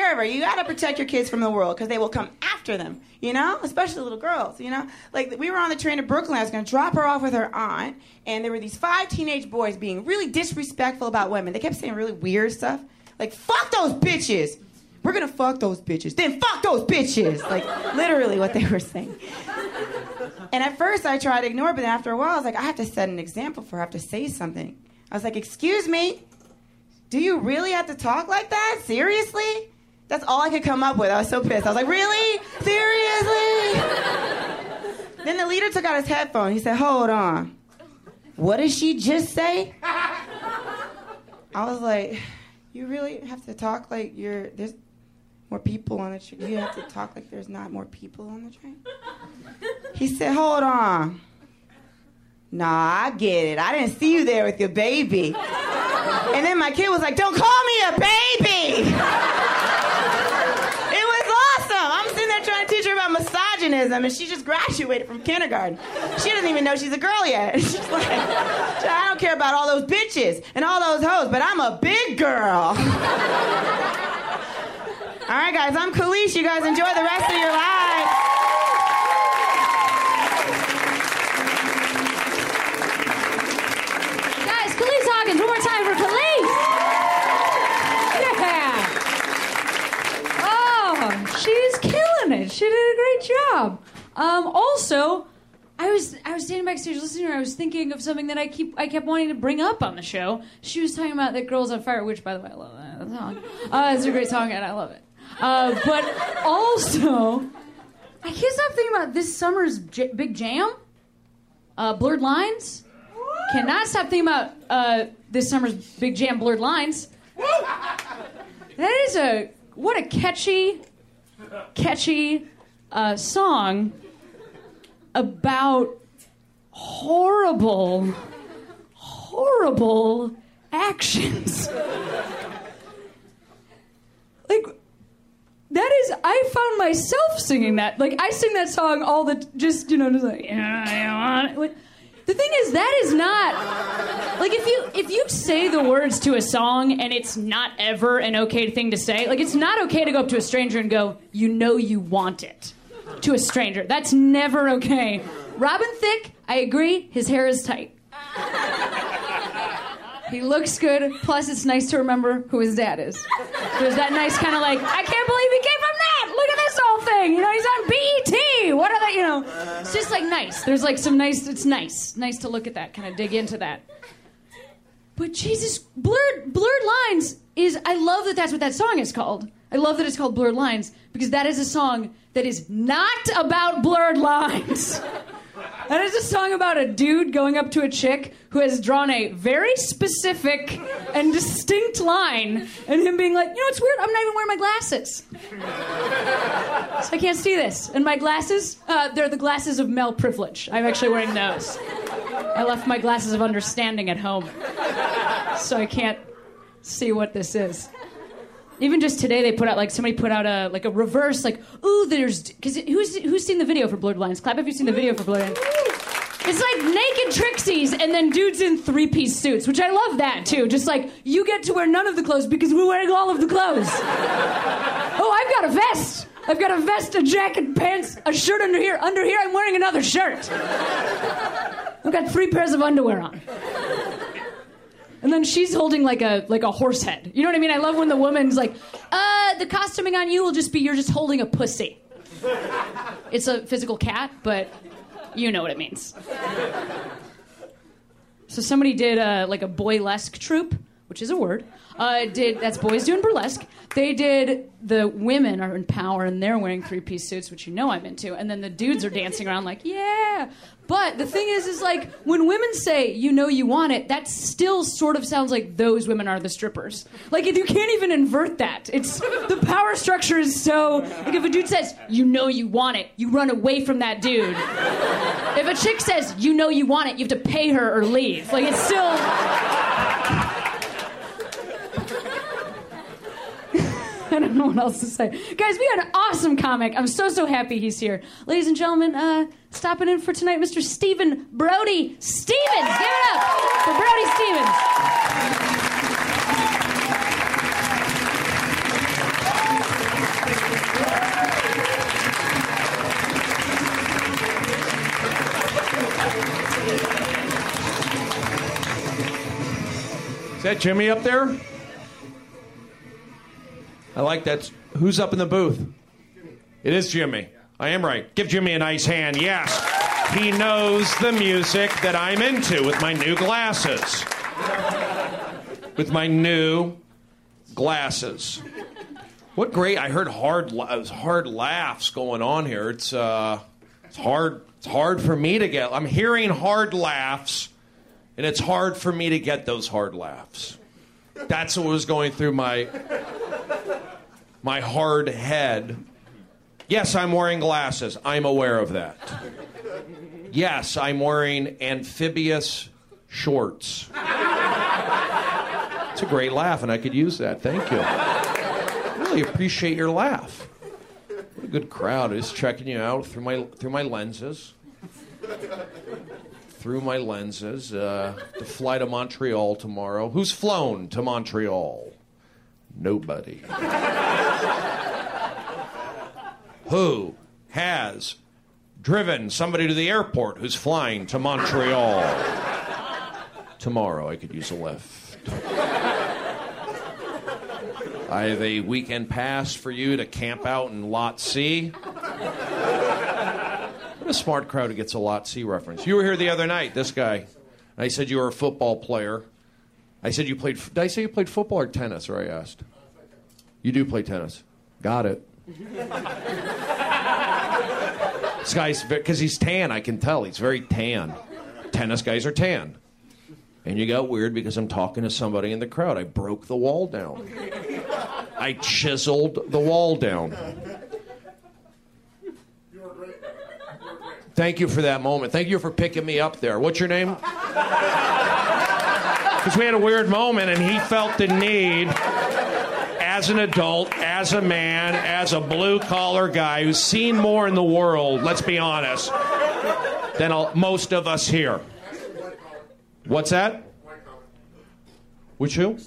You gotta protect your kids from the world because they will come after them, you know? Especially little girls, you know? Like, we were on the train to Brooklyn. I was gonna drop her off with her aunt, and there were these five teenage boys being really disrespectful about women. They kept saying really weird stuff. Like, fuck those bitches! We're gonna fuck those bitches. Then fuck those bitches! Like, literally what they were saying. And at first I tried to ignore but then after a while I was like, I have to set an example for her. I have to say something. I was like, excuse me, do you really have to talk like that? Seriously? That's all I could come up with. I was so pissed. I was like, really? Seriously? then the leader took out his headphone. He said, hold on. What did she just say? I was like, you really have to talk like you're there's more people on the train. You have to talk like there's not more people on the train. He said, hold on. Nah, I get it. I didn't see you there with your baby. And then my kid was like, don't call me a baby. I'm sitting there trying to teach her about misogynism, and she just graduated from kindergarten. She doesn't even know she's a girl yet. She's like, I don't care about all those bitches and all those hoes, but I'm a big girl. All right, guys, I'm Calise. You guys enjoy the rest of your lives. She did a great job. Um, also, I was I was standing backstage listening to her. I was thinking of something that I keep I kept wanting to bring up on the show. She was talking about that "Girls on Fire," which, by the way, I love that song. Uh, it's a great song, and I love it. Uh, but also, I can't stop thinking about this summer's j- big jam, uh, "Blurred Lines." Cannot stop thinking about uh, this summer's big jam, "Blurred Lines." That is a what a catchy, catchy uh, song about horrible, horrible actions. like that is I found myself singing that. Like I sing that song all the just you know just like yeah, I want it. The thing is that is not like if you if you say the words to a song and it's not ever an okay thing to say. Like it's not okay to go up to a stranger and go, "You know you want it." To a stranger. That's never okay. Robin Thicke, I agree, his hair is tight. He looks good. Plus, it's nice to remember who his dad is. There's that nice kind of like, I can't believe he came from that. Look at this whole thing. You know, he's on BET. What are they? You know, it's just like nice. There's like some nice. It's nice, nice to look at that, kind of dig into that. But Jesus, blurred blurred lines is. I love that that's what that song is called. I love that it's called blurred lines because that is a song that is not about blurred lines. That is a song about a dude going up to a chick who has drawn a very specific and distinct line, and him being like, you know, it's weird. I'm not even wearing my glasses, so I can't see this. And my glasses, uh, they're the glasses of male privilege. I'm actually wearing those. I left my glasses of understanding at home, so I can't see what this is. Even just today, they put out like somebody put out a like a reverse like ooh there's because who's who's seen the video for Blurred Lines? Clap if you've seen the video for Blurred Lines. It's like naked Trixies and then dudes in three piece suits, which I love that too. Just like you get to wear none of the clothes because we're wearing all of the clothes. oh, I've got a vest. I've got a vest, a jacket, pants, a shirt under here. Under here, I'm wearing another shirt. I've got three pairs of underwear on. And then she's holding like a like a horse head. You know what I mean? I love when the woman's like, "Uh, the costuming on you will just be you're just holding a pussy." It's a physical cat, but you know what it means. So somebody did uh, like a boylesque troupe, which is a word. Uh, did that's boys doing burlesque. They did the women are in power and they're wearing three piece suits, which you know I'm into, and then the dudes are dancing around like yeah. But the thing is, is like when women say you know you want it, that still sort of sounds like those women are the strippers. Like if you can't even invert that. It's the power structure is so like if a dude says you know you want it, you run away from that dude. If a chick says you know you want it, you have to pay her or leave. Like it's still. I don't know what else to say. Guys, we had an awesome comic. I'm so, so happy he's here. Ladies and gentlemen, uh, stopping in for tonight, Mr. Stephen Brody Stevens. Give it up for Brody Stevens. Is that Jimmy up there? I like that. Who's up in the booth? It is Jimmy. I am right. Give Jimmy a nice hand. Yes. He knows the music that I'm into with my new glasses. With my new glasses. What great! I heard hard, hard laughs going on here. It's uh, it's hard. It's hard for me to get. I'm hearing hard laughs, and it's hard for me to get those hard laughs. That's what was going through my my hard head. Yes, I'm wearing glasses. I'm aware of that. Yes, I'm wearing amphibious shorts. It's a great laugh, and I could use that. Thank you. Really appreciate your laugh. What a good crowd is checking you out through my through my lenses. Through my lenses. Uh, to fly to Montreal tomorrow. Who's flown to Montreal? Nobody. Who has driven somebody to the airport who's flying to Montreal? Tomorrow I could use a lift. I have a weekend pass for you to camp out in Lot C. What a smart crowd who gets a lot C reference. You were here the other night, this guy. I said you were a football player. I said you played. Did I say you played football or tennis? Or I asked. You do play tennis. Got it. this guy's because he's tan. I can tell he's very tan. Tennis guys are tan. And you got weird because I'm talking to somebody in the crowd. I broke the wall down. I chiseled the wall down. Thank you for that moment. Thank you for picking me up there. What's your name? Because we had a weird moment and he felt the need as an adult, as a man, as a blue collar guy who's seen more in the world, let's be honest, than most of us here. What's that? Which who?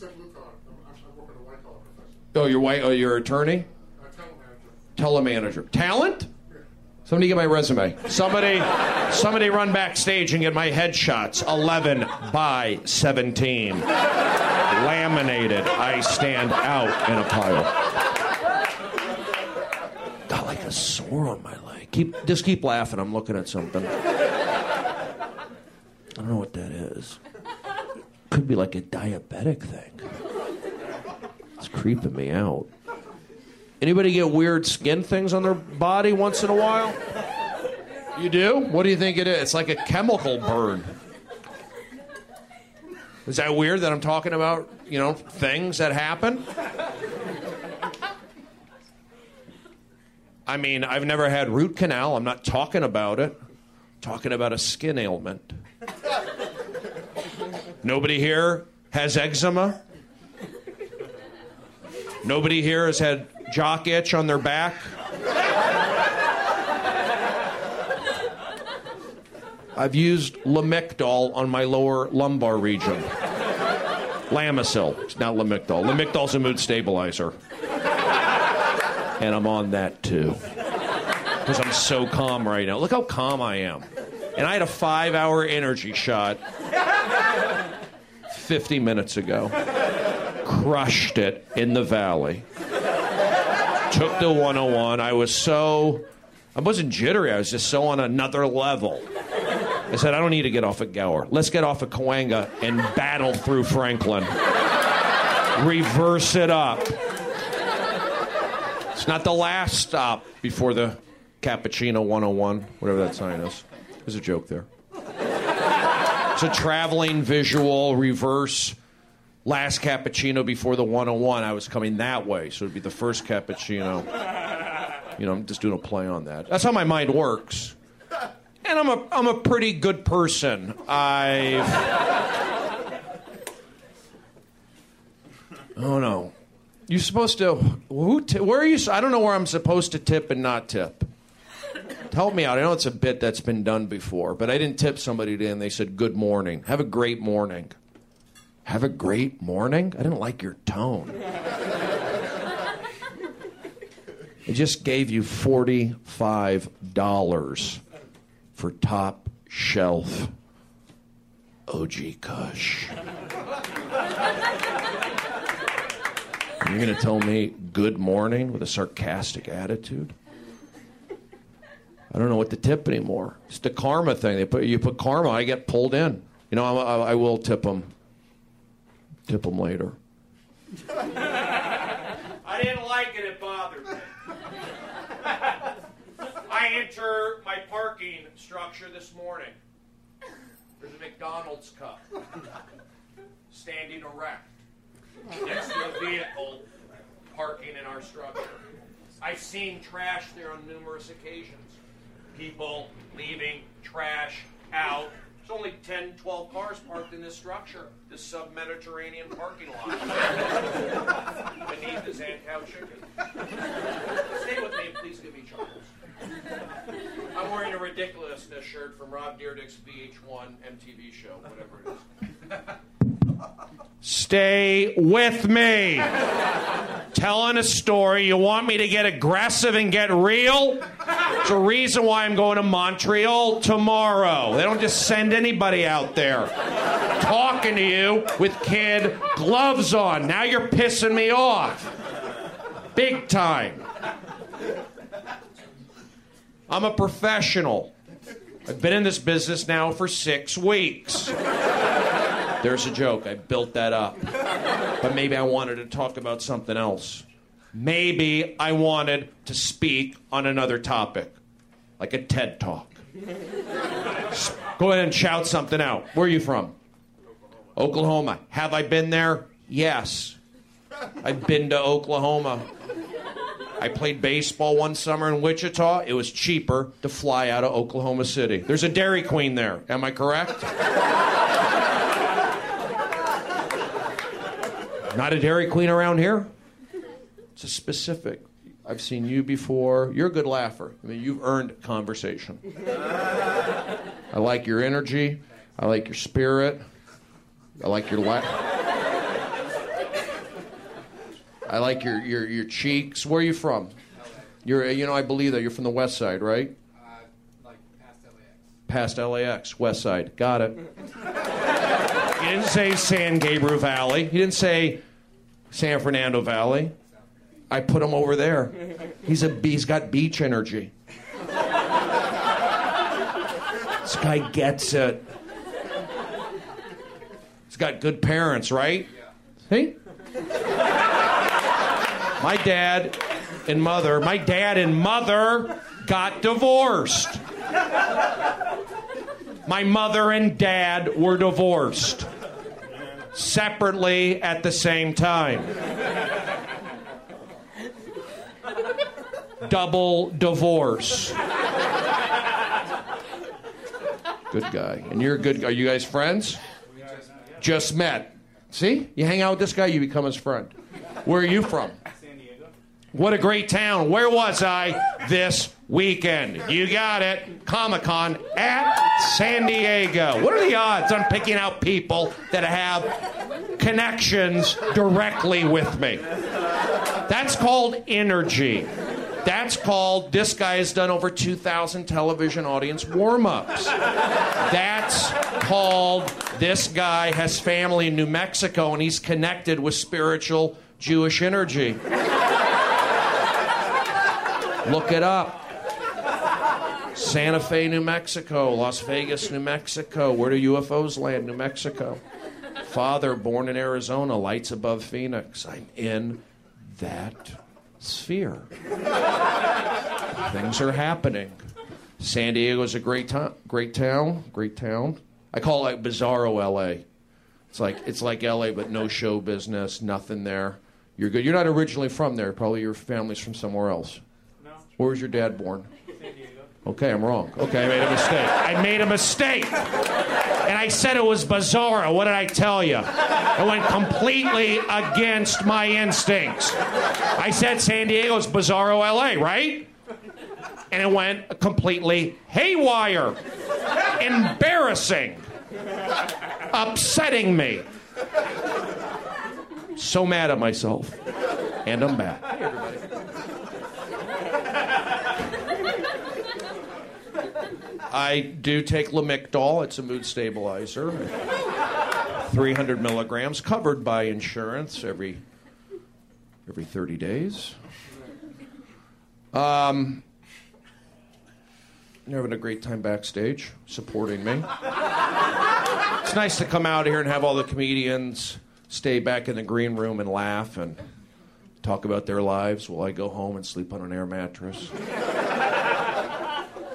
Oh, you're white. Oh, you're attorney. Telemanager. Talent? Somebody get my resume. Somebody, somebody run backstage and get my headshots. 11 by 17. Laminated. I stand out in a pile. Got like a sore on my leg. Keep, just keep laughing. I'm looking at something. I don't know what that is. Could be like a diabetic thing. It's creeping me out. Anybody get weird skin things on their body once in a while? You do? What do you think it is? It's like a chemical burn. Is that weird that I'm talking about, you know, things that happen? I mean, I've never had root canal. I'm not talking about it. I'm talking about a skin ailment. Nobody here has eczema. Nobody here has had jock itch on their back. I've used Lamictal on my lower lumbar region. Lamisil. It's not Lamictal. Lamictal's a mood stabilizer. And I'm on that too. Because I'm so calm right now. Look how calm I am. And I had a five hour energy shot 50 minutes ago. Crushed it in the valley. Took the 101. I was so, I wasn't jittery. I was just so on another level. I said, I don't need to get off at Gower. Let's get off at Cahuenga and battle through Franklin. Reverse it up. It's not the last stop before the Cappuccino 101, whatever that sign is. There's a joke there. It's a traveling visual reverse. Last cappuccino before the 101, I was coming that way, so it'd be the first cappuccino. You know, I'm just doing a play on that. That's how my mind works. And I'm a I'm a pretty good person. I've Oh no. You're supposed to who ti- where are you I don't know where I'm supposed to tip and not tip. Help me out. I know it's a bit that's been done before, but I didn't tip somebody today and they said good morning. Have a great morning. Have a great morning? I didn't like your tone. I just gave you $45 for top shelf OG Kush. You're going to tell me good morning with a sarcastic attitude? I don't know what to tip anymore. It's the karma thing. They put you put karma. I get pulled in. You know, I, I, I will tip them. Tip them later. I didn't like it. It bothered me. Enter my parking structure this morning. There's a McDonald's cup standing erect next to a vehicle parking in our structure. I've seen trash there on numerous occasions. People leaving trash out. There's only 10, 12 cars parked in this structure, this sub Mediterranean parking lot beneath the Zankou chicken. Stay with me please give me Charles. I'm wearing a ridiculousness shirt from Rob Dyrdek's VH1 MTV show, whatever it is. Stay with me. Telling a story. You want me to get aggressive and get real? There's a reason why I'm going to Montreal tomorrow. They don't just send anybody out there. Talking to you with kid gloves on. Now you're pissing me off. Big time. I'm a professional. I've been in this business now for six weeks. There's a joke. I built that up. But maybe I wanted to talk about something else. Maybe I wanted to speak on another topic, like a TED talk. Go ahead and shout something out. Where are you from? Oklahoma. Have I been there? Yes. I've been to Oklahoma. I played baseball one summer in Wichita. It was cheaper to fly out of Oklahoma City. There's a Dairy Queen there. Am I correct? Not a Dairy Queen around here? It's a specific. I've seen you before. You're a good laugher. I mean, you've earned conversation. I like your energy. I like your spirit. I like your laugh. I like your, your, your cheeks. Where are you from? You're, you know, I believe that you're from the west side, right? like past LAX. Past LAX, west side. Got it. He didn't say San Gabriel Valley. He didn't say San Fernando Valley. I put him over there. He's a he's got beach energy. This guy gets it. He's got good parents, right? See? My dad and mother, my dad and mother got divorced. My mother and dad were divorced separately at the same time. Double divorce. Good guy. And you're a good guy. Are you guys friends? Just met. See? You hang out with this guy, you become his friend. Where are you from? What a great town. Where was I this weekend? You got it. Comic Con at San Diego. What are the odds on picking out people that have connections directly with me? That's called energy. That's called this guy has done over 2,000 television audience warm ups. That's called this guy has family in New Mexico and he's connected with spiritual Jewish energy. Look it up. Santa Fe, New Mexico, Las Vegas, New Mexico. Where do UFOs land? New Mexico. Father, born in Arizona, lights above Phoenix. I'm in that sphere. Things are happening. San Diego's a great town, great town, great town. I call it Bizarro LA. It's like it's like LA, but no show business, nothing there. You're good. You're not originally from there. Probably your family's from somewhere else. No. Where was your dad born? San Diego. Okay, I'm wrong. Okay, I made a mistake. I made a mistake. And I said it was Bizarro. What did I tell you? I went completely against my instincts. I said San Diego's Bizarro LA, right? And it went completely haywire. Embarrassing. Upsetting me. So mad at myself. And I'm back. I do take Lamictal. It's a mood stabilizer. 300 milligrams, covered by insurance every every 30 days. Um, you're having a great time backstage, supporting me. It's nice to come out here and have all the comedians stay back in the green room and laugh and talk about their lives while I go home and sleep on an air mattress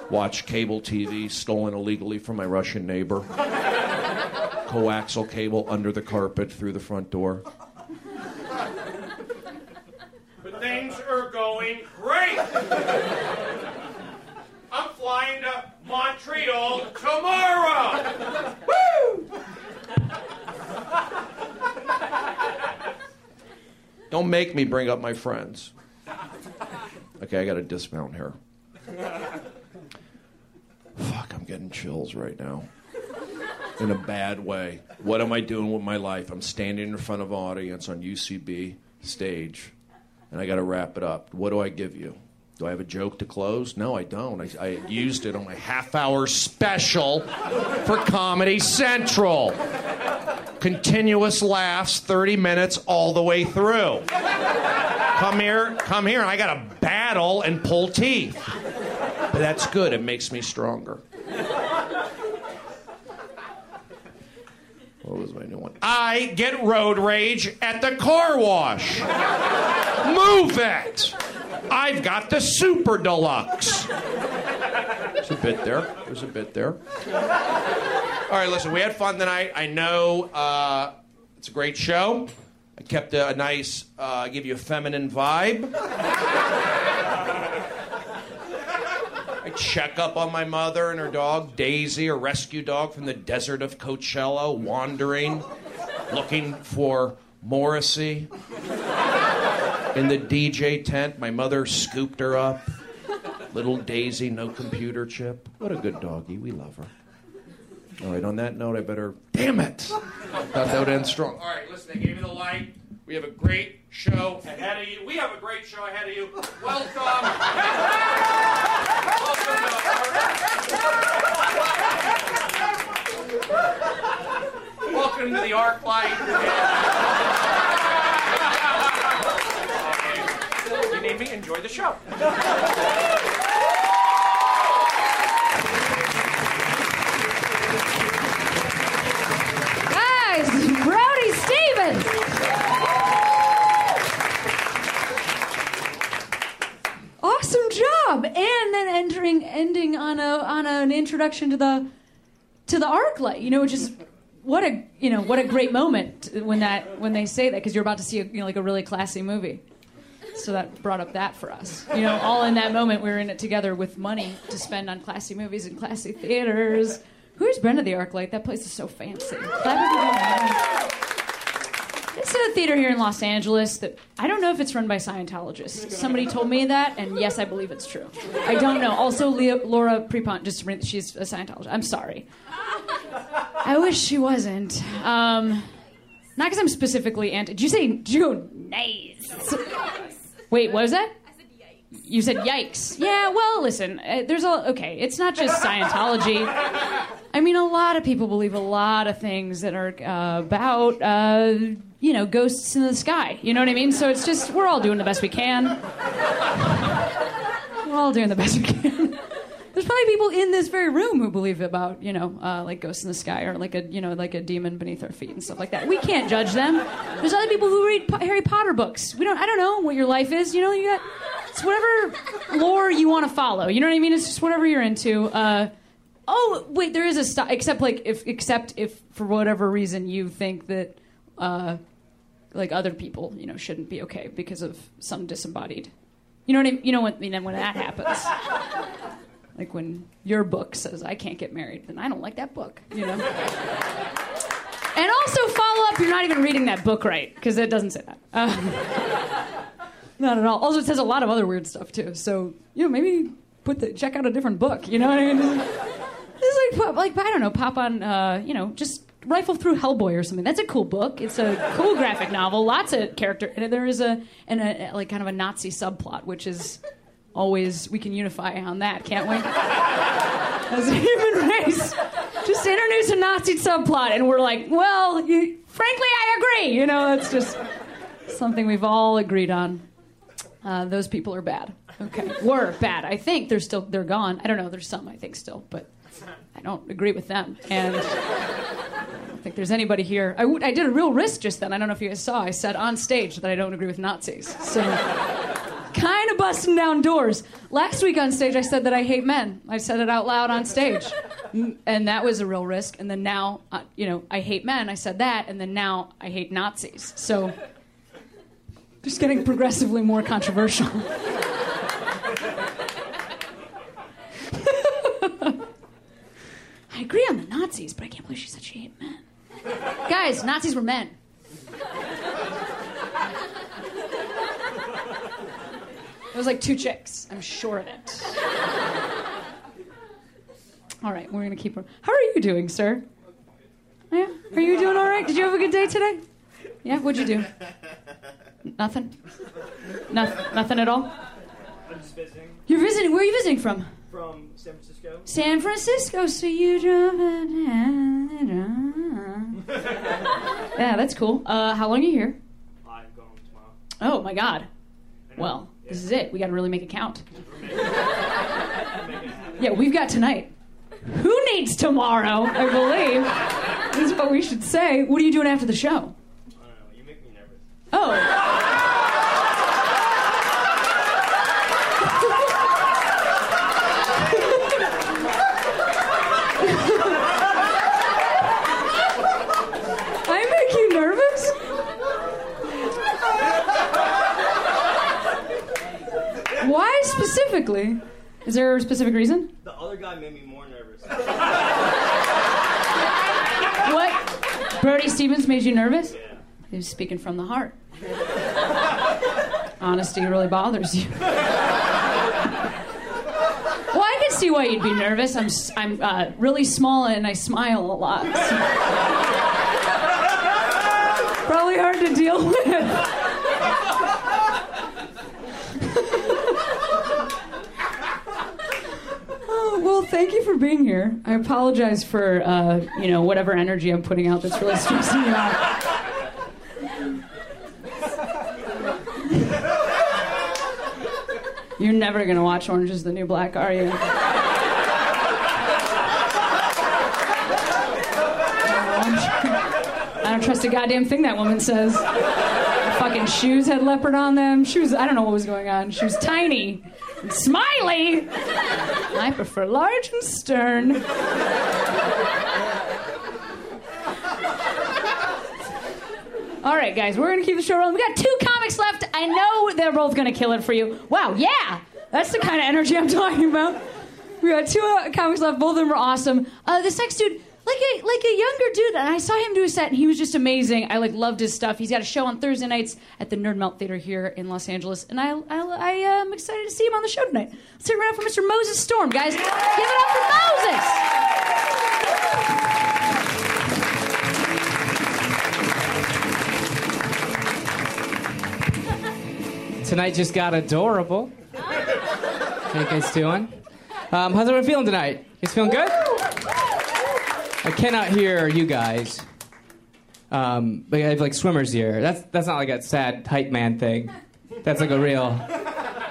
watch cable TV stolen illegally from my Russian neighbor, coaxial cable under the carpet through the front door. But things are going great. I'm flying to Montreal tomorrow. Woo! Don't make me bring up my friends. Okay, I got to dismount here. Fuck, I'm getting chills right now. In a bad way. What am I doing with my life? I'm standing in front of an audience on UCB stage, and I got to wrap it up. What do I give you? Do I have a joke to close? No, I don't. I, I used it on my half hour special for Comedy Central. Continuous laughs, 30 minutes all the way through. Come here, come here, I got to battle and pull teeth. But that's good, it makes me stronger. What was my new one? I get road rage at the car wash. Move it. I've got the super deluxe. There's a bit there. There's a bit there. All right, listen, we had fun tonight. I know uh, it's a great show. I kept a, a nice, uh, give you a feminine vibe. I check up on my mother and her dog, Daisy, a rescue dog from the desert of Coachella, wandering, looking for Morrissey. In the DJ tent, my mother scooped her up. Little Daisy, no computer chip. What a good doggie. We love her. All right, on that note, I better. Damn it! Thought that would end strong. All right, listen, they gave me the light. We have a great show ahead of you. We have a great show ahead of you. Welcome. Welcome to the Arc Light. you need me? Enjoy the show. job, and then entering, ending on a on an introduction to the to the arc light. You know, which is what a you know what a great moment when that when they say that because you're about to see a, you know like a really classy movie. So that brought up that for us. You know, all in that moment, we were in it together with money to spend on classy movies and classy theaters. Who's been to the ArcLight? That place is so fancy. Go. It's a theater here in Los Angeles that I don't know if it's run by Scientologists. Somebody told me that, and yes, I believe it's true. I don't know. Also, Laura Prepon just she's a Scientologist. I'm sorry. I wish she wasn't. Um, not because I'm specifically anti. Did you say go nice? Wait, what was that? You said yikes. Yeah, well, listen, uh, there's a okay. It's not just Scientology. I mean, a lot of people believe a lot of things that are uh, about, uh, you know, ghosts in the sky. You know what I mean? So it's just we're all doing the best we can. We're all doing the best we can. There's probably people in this very room who believe about, you know, uh, like ghosts in the sky or like a, you know, like a demon beneath our feet and stuff like that. We can't judge them. There's other people who read po- Harry Potter books. We don't. I don't know what your life is. You know, you got it's whatever lore you want to follow. You know what I mean? It's just whatever you're into. Uh, oh, wait, there is a stop. Except like if, except if for whatever reason you think that, uh, like other people, you know, shouldn't be okay because of some disembodied. You know what I mean? You know what I mean when that happens. Like when your book says I can't get married, then I don't like that book, you know? and also follow up, you're not even reading that book right, because it doesn't say that. Uh, not at all. Also, it says a lot of other weird stuff too. So, you know, maybe put the check out a different book, you know what I mean? It's like, pop- like I don't know, pop on, uh, you know, just rifle through Hellboy or something. That's a cool book. It's a cool graphic novel. Lots of character, and there is a and a like kind of a Nazi subplot, which is always we can unify on that, can't we? As a human race, just introduce a Nazi subplot, and we're like, well, you, frankly, I agree. You know, it's just something we've all agreed on. Uh, those people are bad. Okay, were bad. I think they're still they're gone. I don't know. There's some I think still, but I don't agree with them. And I don't think there's anybody here. I, w- I did a real risk just then. I don't know if you guys saw. I said on stage that I don't agree with Nazis. So kind of busting down doors. Last week on stage, I said that I hate men. I said it out loud on stage, and that was a real risk. And then now, uh, you know, I hate men. I said that, and then now I hate Nazis. So just getting progressively more controversial. I agree on the Nazis, but I can't believe she said she hated men. Guys, Nazis were men. It was like two chicks. I'm sure of it. All right, we're gonna keep. Her. How are you doing, sir? Yeah, are you doing all right? Did you have a good day today? Yeah, what'd you do? Nothing. Nothing. Nothing at all. I'm just visiting You're visiting. Where are you visiting from? from San Francisco. San Francisco. So you drove it. Yeah, that's cool. Uh, how long are you here? I'm going tomorrow. Oh my God. Well, this is it. We got to really make it count. Yeah, we've got tonight. Who needs tomorrow? I believe. is what we should say. What are you doing after the show? I don't know. You make me nervous. Oh. I make you nervous? Why specifically? Is there a specific reason? The other guy made me more nervous. What? Brody Stevens made you nervous? Yeah. He was speaking from the heart. Honesty really bothers you. Well, I can see why you'd be nervous. I'm I'm uh, really small and I smile a lot. so- Probably hard to deal with. Oh, well, thank you for being here. I apologize for, uh, you know, whatever energy I'm putting out that's really stressing you out. You're never gonna watch Orange is the New Black, are you? I don't trust a goddamn thing that woman says. Fucking shoes had leopard on them. She was, I don't know what was going on. She was tiny. and Smiley! I prefer large and stern. All right, guys, we're gonna keep the show rolling. We got two comics left. I know they're both gonna kill it for you. Wow, yeah, that's the kind of energy I'm talking about. We got two uh, comics left. Both of them are awesome. Uh, this next dude, like a like a younger dude, and I saw him do a set, and he was just amazing. I like loved his stuff. He's got a show on Thursday nights at the Nerd Melt Theater here in Los Angeles, and I I, I am excited to see him on the show tonight. Let's hear it out for Mr. Moses Storm, guys. Give it up for Moses. Tonight just got adorable. How you guys doing? Um, how's everyone feeling tonight? You guys feeling good? I cannot hear you guys. Um, but I have like swimmer's ear. That's that's not like a sad hype man thing. That's like a real,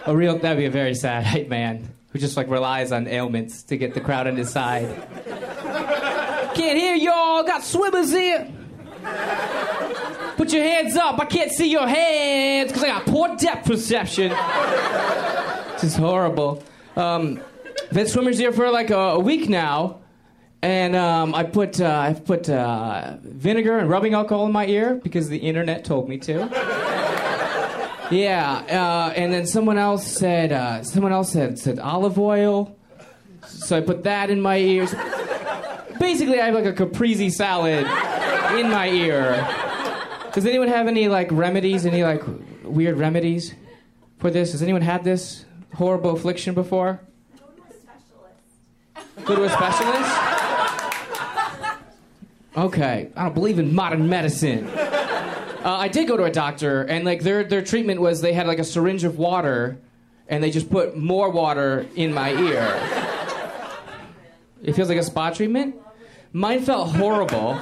a real. That'd be a very sad hype man who just like relies on ailments to get the crowd on his side. Can't hear y'all. Got swimmer's ear. Put your hands up. I can't see your hands because I got poor depth perception. this is horrible. Um, I've swimmer's ear for like a, a week now, and um, I put uh, I've put uh, vinegar and rubbing alcohol in my ear because the internet told me to. yeah, uh, and then someone else said uh, someone else said said olive oil, so I put that in my ears. Basically, I have like a caprese salad in my ear. Does anyone have any like remedies? Any like weird remedies for this? Has anyone had this horrible affliction before? Go to a specialist. Go to a specialist. Okay, I don't believe in modern medicine. Uh, I did go to a doctor, and like their their treatment was they had like a syringe of water, and they just put more water in my ear. It feels like a spa treatment. Mine felt horrible.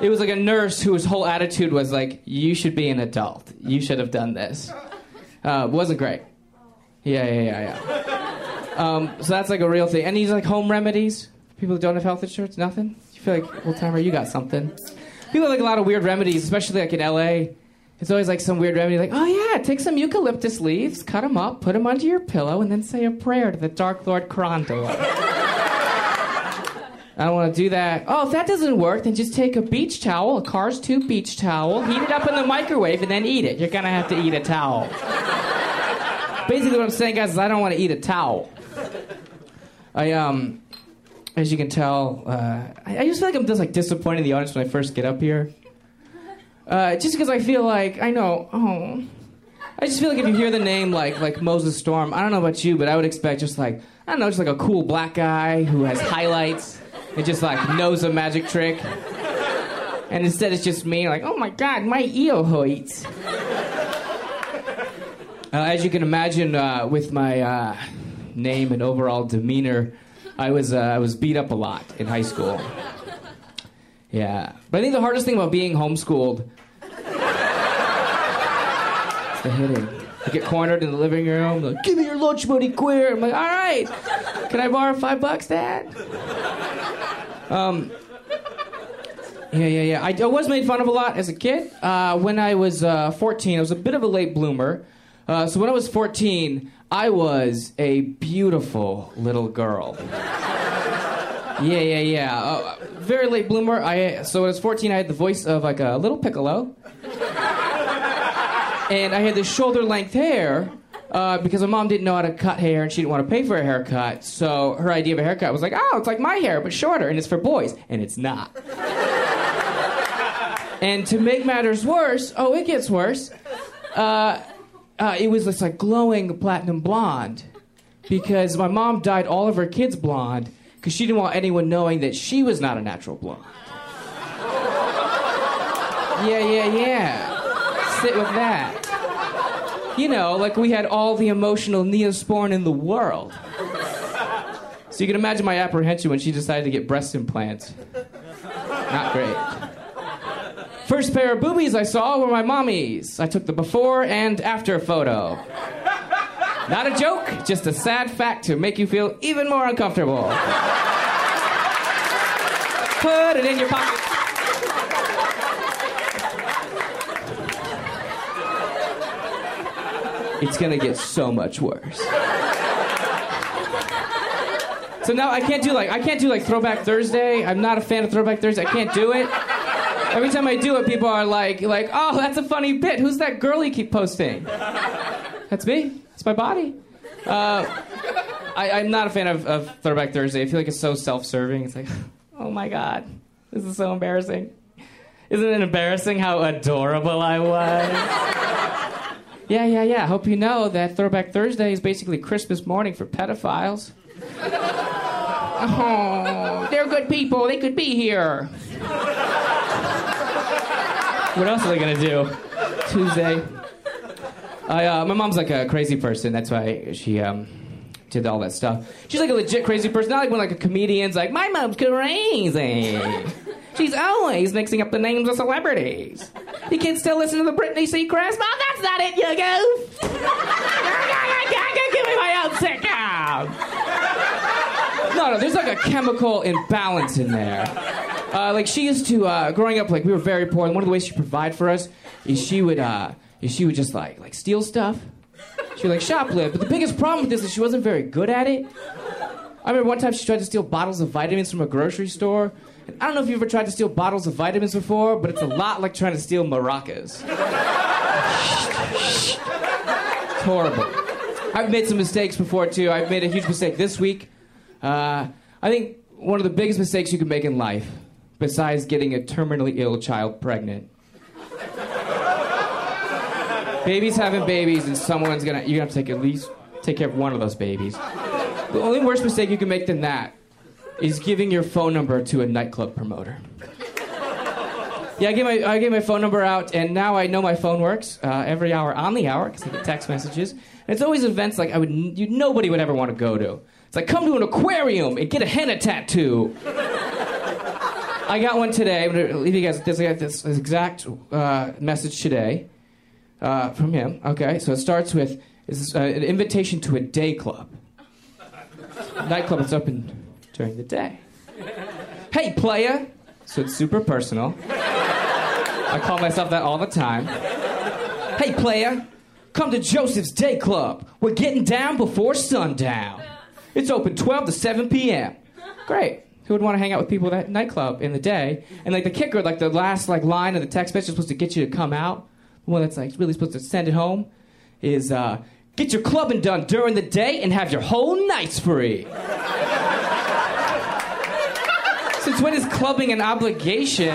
It was like a nurse whose whole attitude was like, "You should be an adult. You should have done this." Uh, wasn't great. Yeah, yeah, yeah, yeah. Um, so that's like a real thing. Any like home remedies? People who don't have health insurance, nothing. You feel like, old timer, you got something. People have like a lot of weird remedies, especially like in LA. It's always like some weird remedy, like, oh yeah, take some eucalyptus leaves, cut them up, put them under your pillow, and then say a prayer to the Dark Lord Krondor. I don't want to do that. Oh, if that doesn't work, then just take a beach towel, a Cars 2 beach towel, heat it up in the microwave, and then eat it. You're going to have to eat a towel. Basically, what I'm saying, guys, is I don't want to eat a towel. I, um, as you can tell, uh, I, I just feel like I'm just like disappointing the audience when I first get up here. Uh, just because I feel like, I know, oh. I just feel like if you hear the name like like Moses Storm, I don't know about you, but I would expect just like I don't know, just like a cool black guy who has highlights and just like knows a magic trick. And instead, it's just me, like, oh my god, my ear hurts. Uh, as you can imagine, uh, with my uh, name and overall demeanor, I was uh, I was beat up a lot in high school. Yeah, but I think the hardest thing about being homeschooled is the hitting. I get cornered in the living room. Like, Give me your lunch money, queer. I'm like, all right. Can I borrow five bucks, Dad? Um, Yeah, yeah, yeah. I, I was made fun of a lot as a kid. Uh, when I was uh, 14, I was a bit of a late bloomer. Uh, so when I was 14, I was a beautiful little girl. Yeah, yeah, yeah. Uh, very late bloomer. I so when I was 14, I had the voice of like a little piccolo, and I had this shoulder length hair. Uh, because my mom didn't know how to cut hair and she didn't want to pay for a haircut. So her idea of a haircut was like, oh, it's like my hair, but shorter, and it's for boys. And it's not. and to make matters worse, oh, it gets worse. Uh, uh, it was this like glowing platinum blonde because my mom dyed all of her kids blonde because she didn't want anyone knowing that she was not a natural blonde. Yeah, yeah, yeah. Sit with that. You know, like we had all the emotional neosporin in the world. So you can imagine my apprehension when she decided to get breast implants. Not great. First pair of boobies I saw were my mommy's. I took the before and after photo. Not a joke, just a sad fact to make you feel even more uncomfortable. Put it in your pocket. It's gonna get so much worse. So now I can't do like I can't do like Throwback Thursday. I'm not a fan of Throwback Thursday. I can't do it. Every time I do it, people are like, like, oh, that's a funny bit. Who's that girl you keep posting? That's me. That's my body. Uh, I, I'm not a fan of, of Throwback Thursday. I feel like it's so self-serving. It's like, oh my god, this is so embarrassing. Isn't it embarrassing how adorable I was? Yeah, yeah, yeah. I Hope you know that Throwback Thursday is basically Christmas morning for pedophiles. Oh, they're good people. They could be here. What else are they gonna do? Tuesday. I, uh, my mom's like a crazy person. That's why she um, did all that stuff. She's like a legit crazy person. Not like when like a comedian's like, my mom's crazy. She's always mixing up the names of celebrities. You can still listen to the Britney Seacrest? Mom, that's not it, you goof. Give me my own sitcom. No, no, there's like a chemical imbalance in there. Uh, like she used to, uh, growing up, like we were very poor, and one of the ways she provide for us is she would, uh, is she would just like like steal stuff. She would like shoplift. But the biggest problem with this is she wasn't very good at it. I remember one time she tried to steal bottles of vitamins from a grocery store. I don't know if you've ever tried to steal bottles of vitamins before, but it's a lot like trying to steal maracas. It's horrible. I've made some mistakes before too. I've made a huge mistake this week. Uh, I think one of the biggest mistakes you can make in life, besides getting a terminally ill child pregnant, babies having babies, and someone's gonna you're gonna have to take at least take care of one of those babies. The only worse mistake you can make than that is giving your phone number to a nightclub promoter. Yeah, I gave my I gave my phone number out, and now I know my phone works uh, every hour on the hour because I get text messages. And it's always events like I would you, nobody would ever want to go to. It's like come to an aquarium and get a henna tattoo. I got one today. I'm gonna leave you guys this, this, exact uh, message today uh, from him. Okay, so it starts with is uh, an invitation to a day club. Nightclub is open during the day. Hey, playa. So it's super personal. I call myself that all the time. Hey, playa. Come to Joseph's Day Club. We're getting down before sundown. It's open 12 to 7 p.m. Great. Who would want to hang out with people at that nightclub in the day? And like the kicker, like the last like line of the text message supposed to get you to come out. The one that's like really supposed to send it home is uh, get your clubbing done during the day and have your whole nights free. Since when is clubbing an obligation?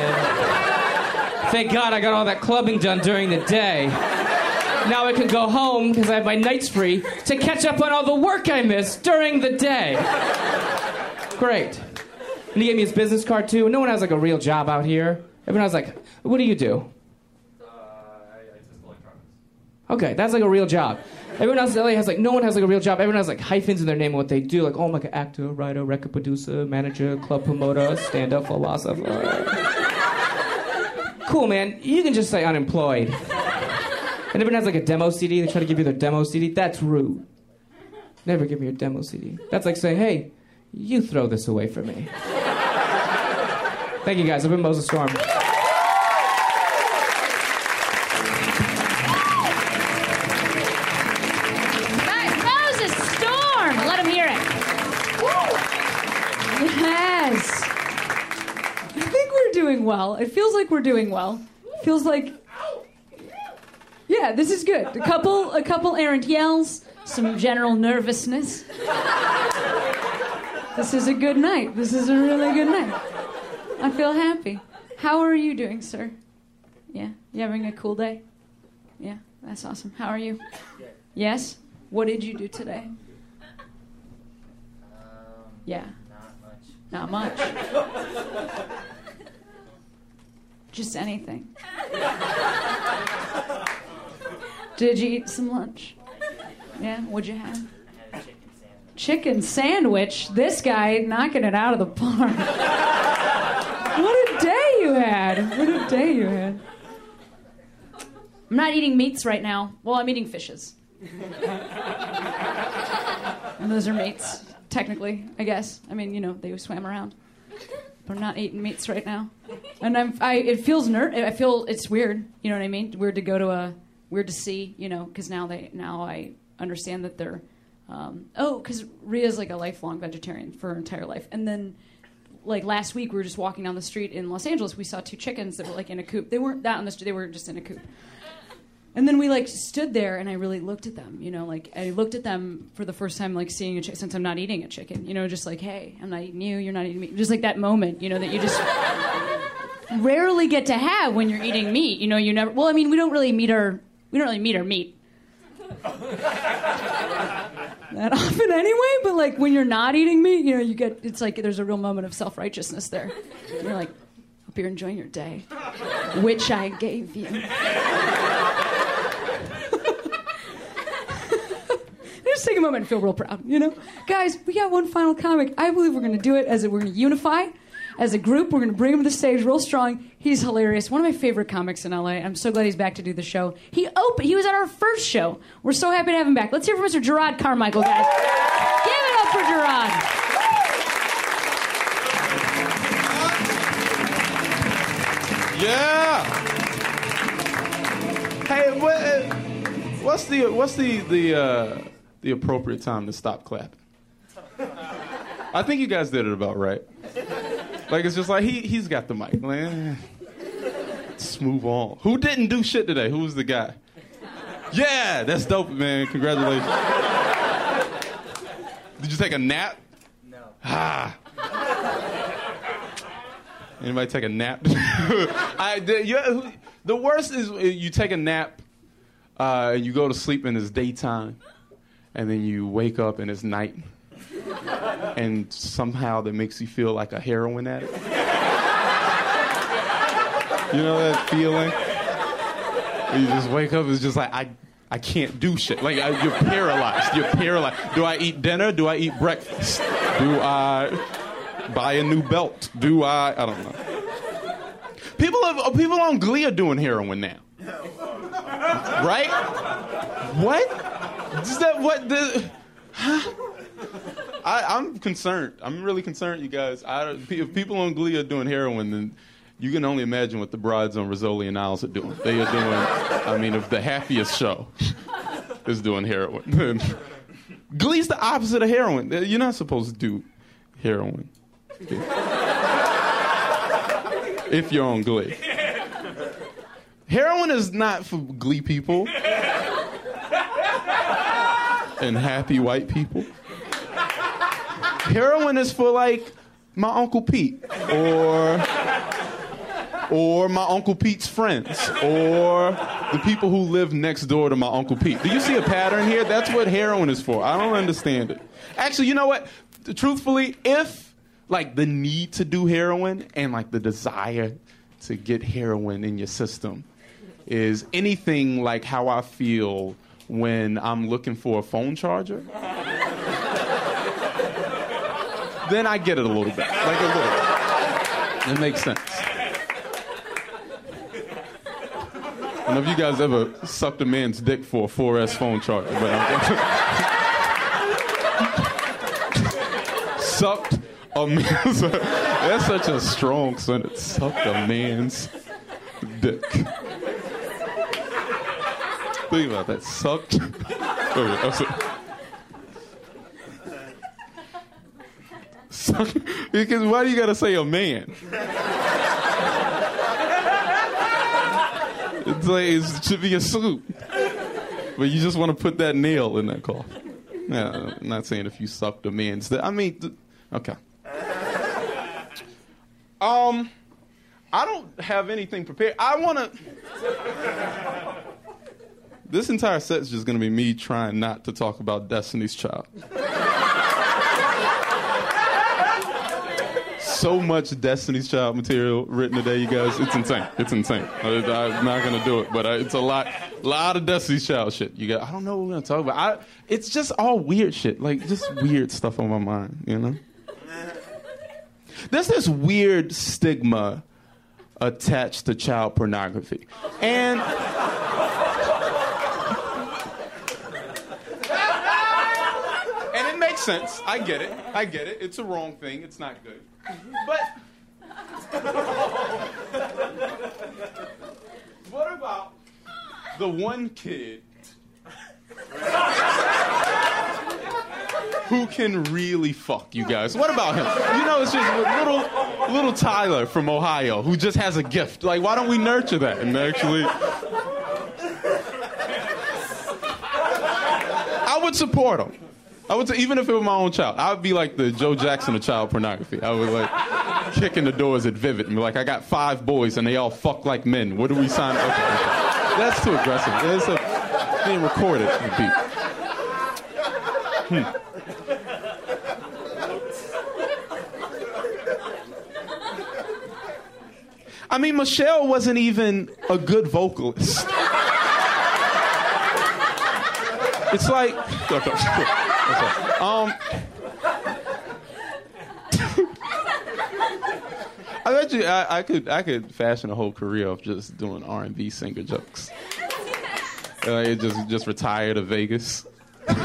Thank God I got all that clubbing done during the day. Now I can go home because I have my nights free to catch up on all the work I missed during the day. Great. And he gave me his business card too. No one has like a real job out here. Everyone has like, what do you do? Okay, that's like a real job. Everyone else in LA has like no one has like a real job. Everyone has like hyphens in their name of what they do. Like oh, I'm like an actor, writer, record producer, manager, club promoter, stand-up philosopher. cool, man. You can just say unemployed. And everyone has like a demo CD. They try to give you their demo CD. That's rude. Never give me your demo CD. That's like saying, hey, you throw this away for me. Thank you guys. I've been Moses Storm. Well. It feels like we're doing well. Feels like. Yeah, this is good. A couple, a couple errant yells, some general nervousness. This is a good night. This is a really good night. I feel happy. How are you doing, sir? Yeah, you having a cool day? Yeah, that's awesome. How are you? Yes. What did you do today? Um, yeah. Not much. Not much. Just anything. Did you eat some lunch? Yeah, what'd you have? Chicken sandwich. This guy knocking it out of the park. what a day you had. What a day you had. I'm not eating meats right now. Well, I'm eating fishes. And those are meats, technically, I guess. I mean, you know, they swam around. I'm not eating meats right now. And I'm, I, it feels ner- I feel it's weird. You know what I mean? Weird to go to a, weird to see, you know, because now they, now I understand that they're, um, oh, because Rhea's like a lifelong vegetarian for her entire life. And then, like last week, we were just walking down the street in Los Angeles. We saw two chickens that were like in a coop. They weren't that on the street. They were just in a coop. And then we like stood there, and I really looked at them. You know, like I looked at them for the first time, like seeing a chicken since I'm not eating a chicken. You know, just like, hey, I'm not eating you, you're not eating me. Just like that moment, you know, that you just rarely get to have when you're eating meat. You know, you never. Well, I mean, we don't really meet our we don't really meet our meat that often anyway. But like when you're not eating meat, you know, you get it's like there's a real moment of self righteousness there. You're like, hope you're enjoying your day, which I gave you. Just take a moment and feel real proud, you know? Guys, we got one final comic. I believe we're going to do it as a, we're going to unify as a group. We're going to bring him to the stage real strong. He's hilarious. One of my favorite comics in LA. I'm so glad he's back to do the show. He opened, he was at our first show. We're so happy to have him back. Let's hear from Mr. Jerrod Carmichael, guys. Give it up for Jerrod. Yeah. Hey, what, uh, what's the what's the the uh, the appropriate time to stop clapping? I think you guys did it about right. Like it's just like he he's got the mic. Like, eh, let's move on. Who didn't do shit today? Who was the guy? Yeah, that's dope, man. Congratulations. Did you take a nap? No. Ah. Anybody take a nap? I, the, you, the worst is you take a nap, uh, and you go to sleep and it's daytime, and then you wake up and it's night, and somehow that makes you feel like a heroin addict. You know that feeling? You just wake up, it's just like I, I can't do shit. Like I, you're paralyzed. You're paralyzed. Do I eat dinner? Do I eat breakfast? Do I? buy a new belt? Do I? I don't know. People have, uh, people on Glee are doing heroin now, right? What? Is that what the? Huh? I, I'm concerned. I'm really concerned, you guys. I, if people on Glee are doing heroin, then you can only imagine what the brides on Rizzoli and Isles are doing. They are doing. I mean, if the happiest show is doing heroin, Glee's the opposite of heroin. Uh, you're not supposed to do heroin if you're on Glee. Heroin is not for Glee people and happy white people. Heroin is for like my Uncle Pete or or my Uncle Pete's friends or the people who live next door to my Uncle Pete. Do you see a pattern here? That's what heroin is for. I don't understand it. Actually, you know what? Truthfully, if like the need to do heroin and like the desire to get heroin in your system is anything like how I feel when I'm looking for a phone charger, then I get it a little bit. Like a little. It makes sense. I don't know if you guys ever sucked a man's dick for a 4S phone charger, but I'm sucked a man's. That's such a strong sentence. Sucked a man's dick. Think about that. Sucked. I'm. Suck. Because why do you gotta say a man? It's like it should be a suit. But you just want to put that nail in that coffin. Yeah, I'm not saying if you sucked a man's. I mean, th- okay. Um, I don't have anything prepared. I want to. This entire set is just to be me trying not to talk about Destiny's Child. so much Destiny's Child material written today, you guys. It's insane. It's insane. I'm not gonna do it, but it's a lot, a lot of Destiny's Child shit. You got. I don't know what we're gonna talk about. I, it's just all weird shit, like just weird stuff on my mind. You know. There's this weird stigma attached to child pornography, and. And it makes sense. I get it. I get it. It's a wrong thing. It's not good. But what about the one kid who can really fuck you guys? What about him? You know, it's just little little Tyler from Ohio who just has a gift. Like, why don't we nurture that and actually? I would support him. I would say, even if it were my own child, I would be like the Joe Jackson of child pornography. I would like kicking the doors at Vivid and be like, I got five boys and they all fuck like men. What do we sign? Okay, okay. That's too aggressive. It's a, being recorded. Hmm. I mean, Michelle wasn't even a good vocalist. It's like, um, I bet you I, I, could I could fashion a whole career of just doing R and B singer jokes. Like just just retired to Vegas. it's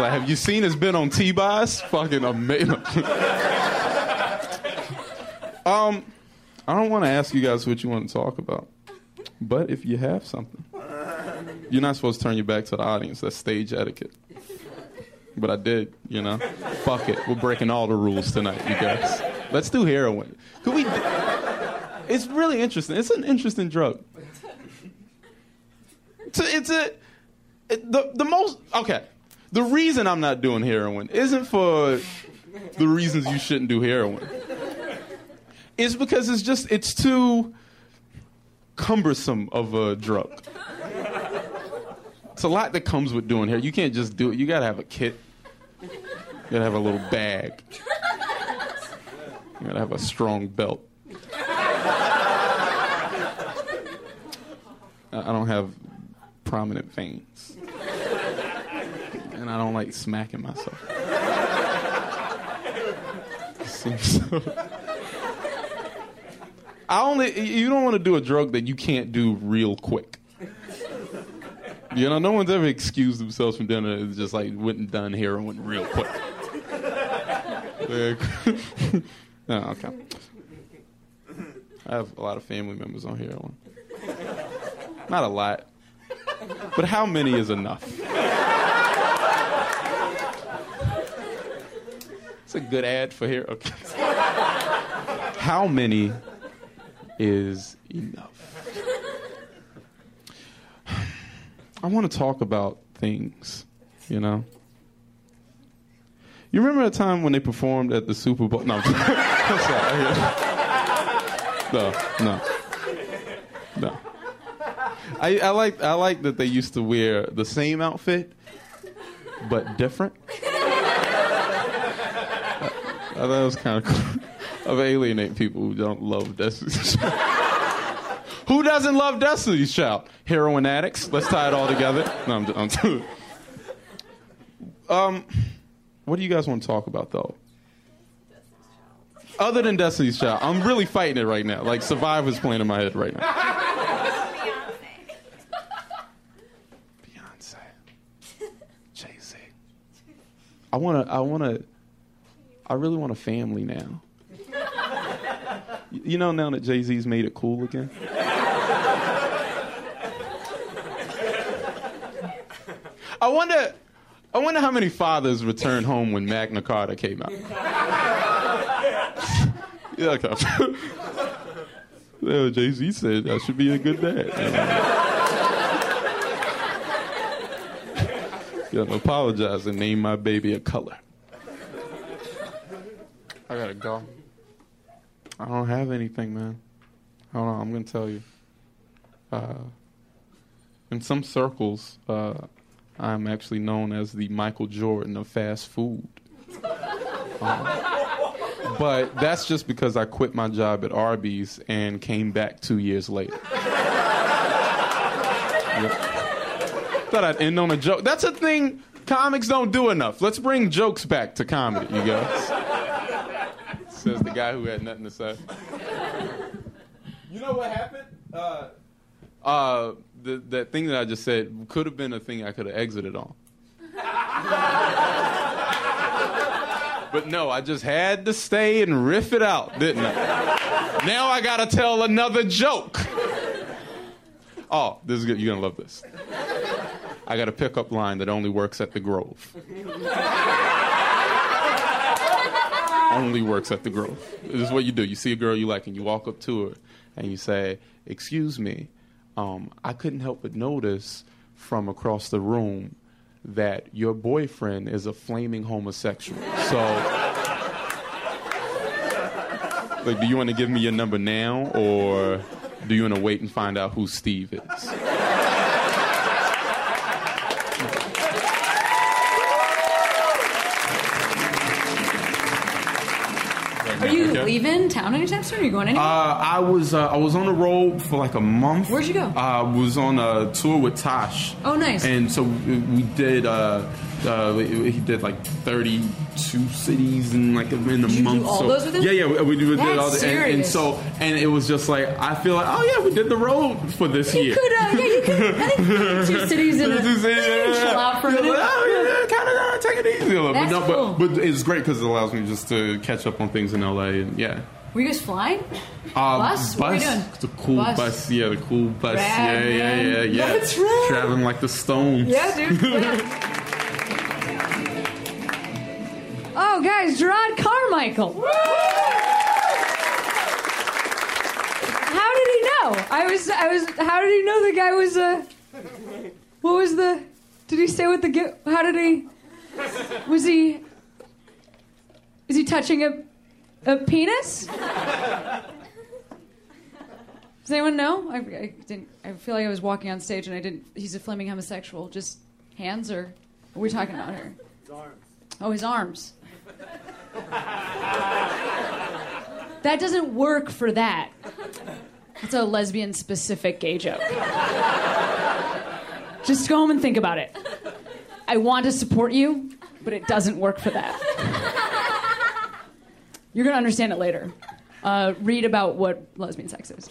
like, have you seen his been on T-Boz? Fucking amazing. um, I don't want to ask you guys what you want to talk about, but if you have something. You're not supposed to turn your back to the audience. That's stage etiquette. But I did, you know. Fuck it. We're breaking all the rules tonight, you guys. Let's do heroin. Could we? It's really interesting. It's an interesting drug. It's a. It's a it, the the most okay. The reason I'm not doing heroin isn't for the reasons you shouldn't do heroin. It's because it's just it's too cumbersome of a drug. It's a lot that comes with doing hair. You can't just do it. You gotta have a kit. You gotta have a little bag. You gotta have a strong belt. I don't have prominent veins. And I don't like smacking myself. Seems So, I only you don't want to do a drug that you can't do real quick. You know, no one's ever excused themselves from dinner. it. It's just like went and done heroin real quick. no, okay. I have a lot of family members on heroin. Not a lot, but how many is enough? It's a good ad for here. Okay. How many is enough? I want to talk about things, you know. You remember a time when they performed at the Super Bowl? No, no, no, no. I, I like I like that they used to wear the same outfit, but different. I thought it was kind of cool. Of alienate people who don't love Destiny's Child. who doesn't love Destiny's Child? Heroin addicts. Let's tie it all together. No, I'm, I'm um, what do you guys want to talk about though? Other than Destiny's Child, I'm really fighting it right now. Like Survivor's playing in my head right now. Beyonce, Jay Z. I wanna, I wanna, I really want a family now. you know, now that Jay Z's made it cool again. I wonder, I wonder how many fathers returned home when Magna Carta came out. yeah, okay. well, Jay Z said I should be a good dad. You know, apologize and name my baby a color. I gotta go. I don't have anything, man. Hold on, I'm gonna tell you. Uh, in some circles, uh, I'm actually known as the Michael Jordan of fast food. Uh, but that's just because I quit my job at Arby's and came back two years later. Yep. Thought I'd end on a joke. That's a thing comics don't do enough. Let's bring jokes back to comedy, you guys. Says the guy who had nothing to say. You know what happened? Uh, uh, the, that thing that I just said could have been a thing I could have exited on. but no, I just had to stay and riff it out, didn't I? Now I gotta tell another joke. Oh, this is good. You're gonna love this. I got a pickup line that only works at the Grove. only works at the Grove. This is what you do. You see a girl you like, and you walk up to her, and you say, "Excuse me, um, I couldn't help but notice from across the room that your boyfriend is a flaming homosexual. So, like, do you want to give me your number now, or do you want to wait and find out who Steve is?" Leaving town anytime soon? Are you going Uh, anywhere? I was uh, I was on the road for like a month. Where'd you go? I was on a tour with Tosh. Oh, nice. And so we we did. Uh, uh, he did like 32 cities in like in a you month. all so those with him? yeah, yeah, we, we did That's all the, and, and so and it was just like I feel like oh yeah, we did the road for this year. you year. could, uh, yeah, you could. I think two cities in a. Cities, you can chill out for a Yeah, minute. like, oh, yeah, kind of uh, take it easy a little bit. That's No, cool. but, but it's great because it allows me just to catch up on things in LA and yeah. Were you guys flying? Uh, Bus? What were you doing? The cool Bus. bus. Yeah, the cool bus. Rad, yeah, yeah, man. yeah, yeah. That's right. Traveling like the Stones. Yeah, dude. Yeah. oh, guys, Jerrod Carmichael. How did he know? I was, I was. How did he know the guy was Uh, what was the? Did he say what the? gi- How did he? Was he? Is he touching a, a penis? Does anyone know? I, I didn't. I feel like I was walking on stage and I didn't. He's a flaming homosexual. Just hands or what are we talking about here? His arms. Oh, his arms. That doesn't work for that. It's a lesbian specific gay joke. Just go home and think about it. I want to support you, but it doesn't work for that. You're going to understand it later. Uh, read about what lesbian sex is.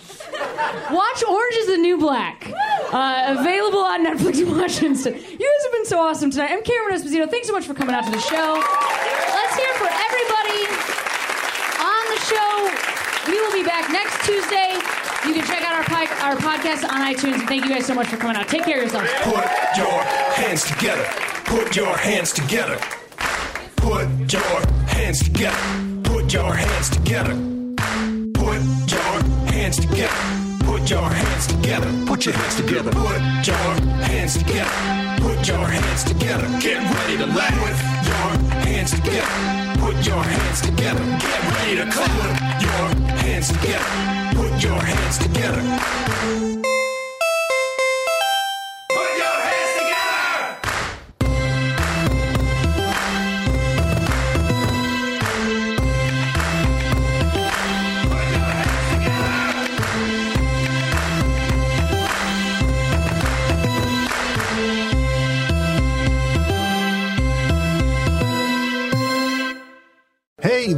Watch Orange is the New Black. Uh, available on Netflix watch instant. You guys have been so awesome tonight. I'm Cameron Esposito. Thanks so much for coming out to the show. Let's hear it for everybody on the show. We will be back next Tuesday. You can check out our, pi- our podcast on iTunes. And thank you guys so much for coming out. Take care of yourselves. Put your hands together. Put your hands together. Put your hands together. Put your hands together. Put your hands together. Put your hands together. Put your hands together. Put your hands together. Put your hands together. Get ready to laugh. Put your hands together. Put your hands together. Get ready to clap. Put your hands together. Put your hands together.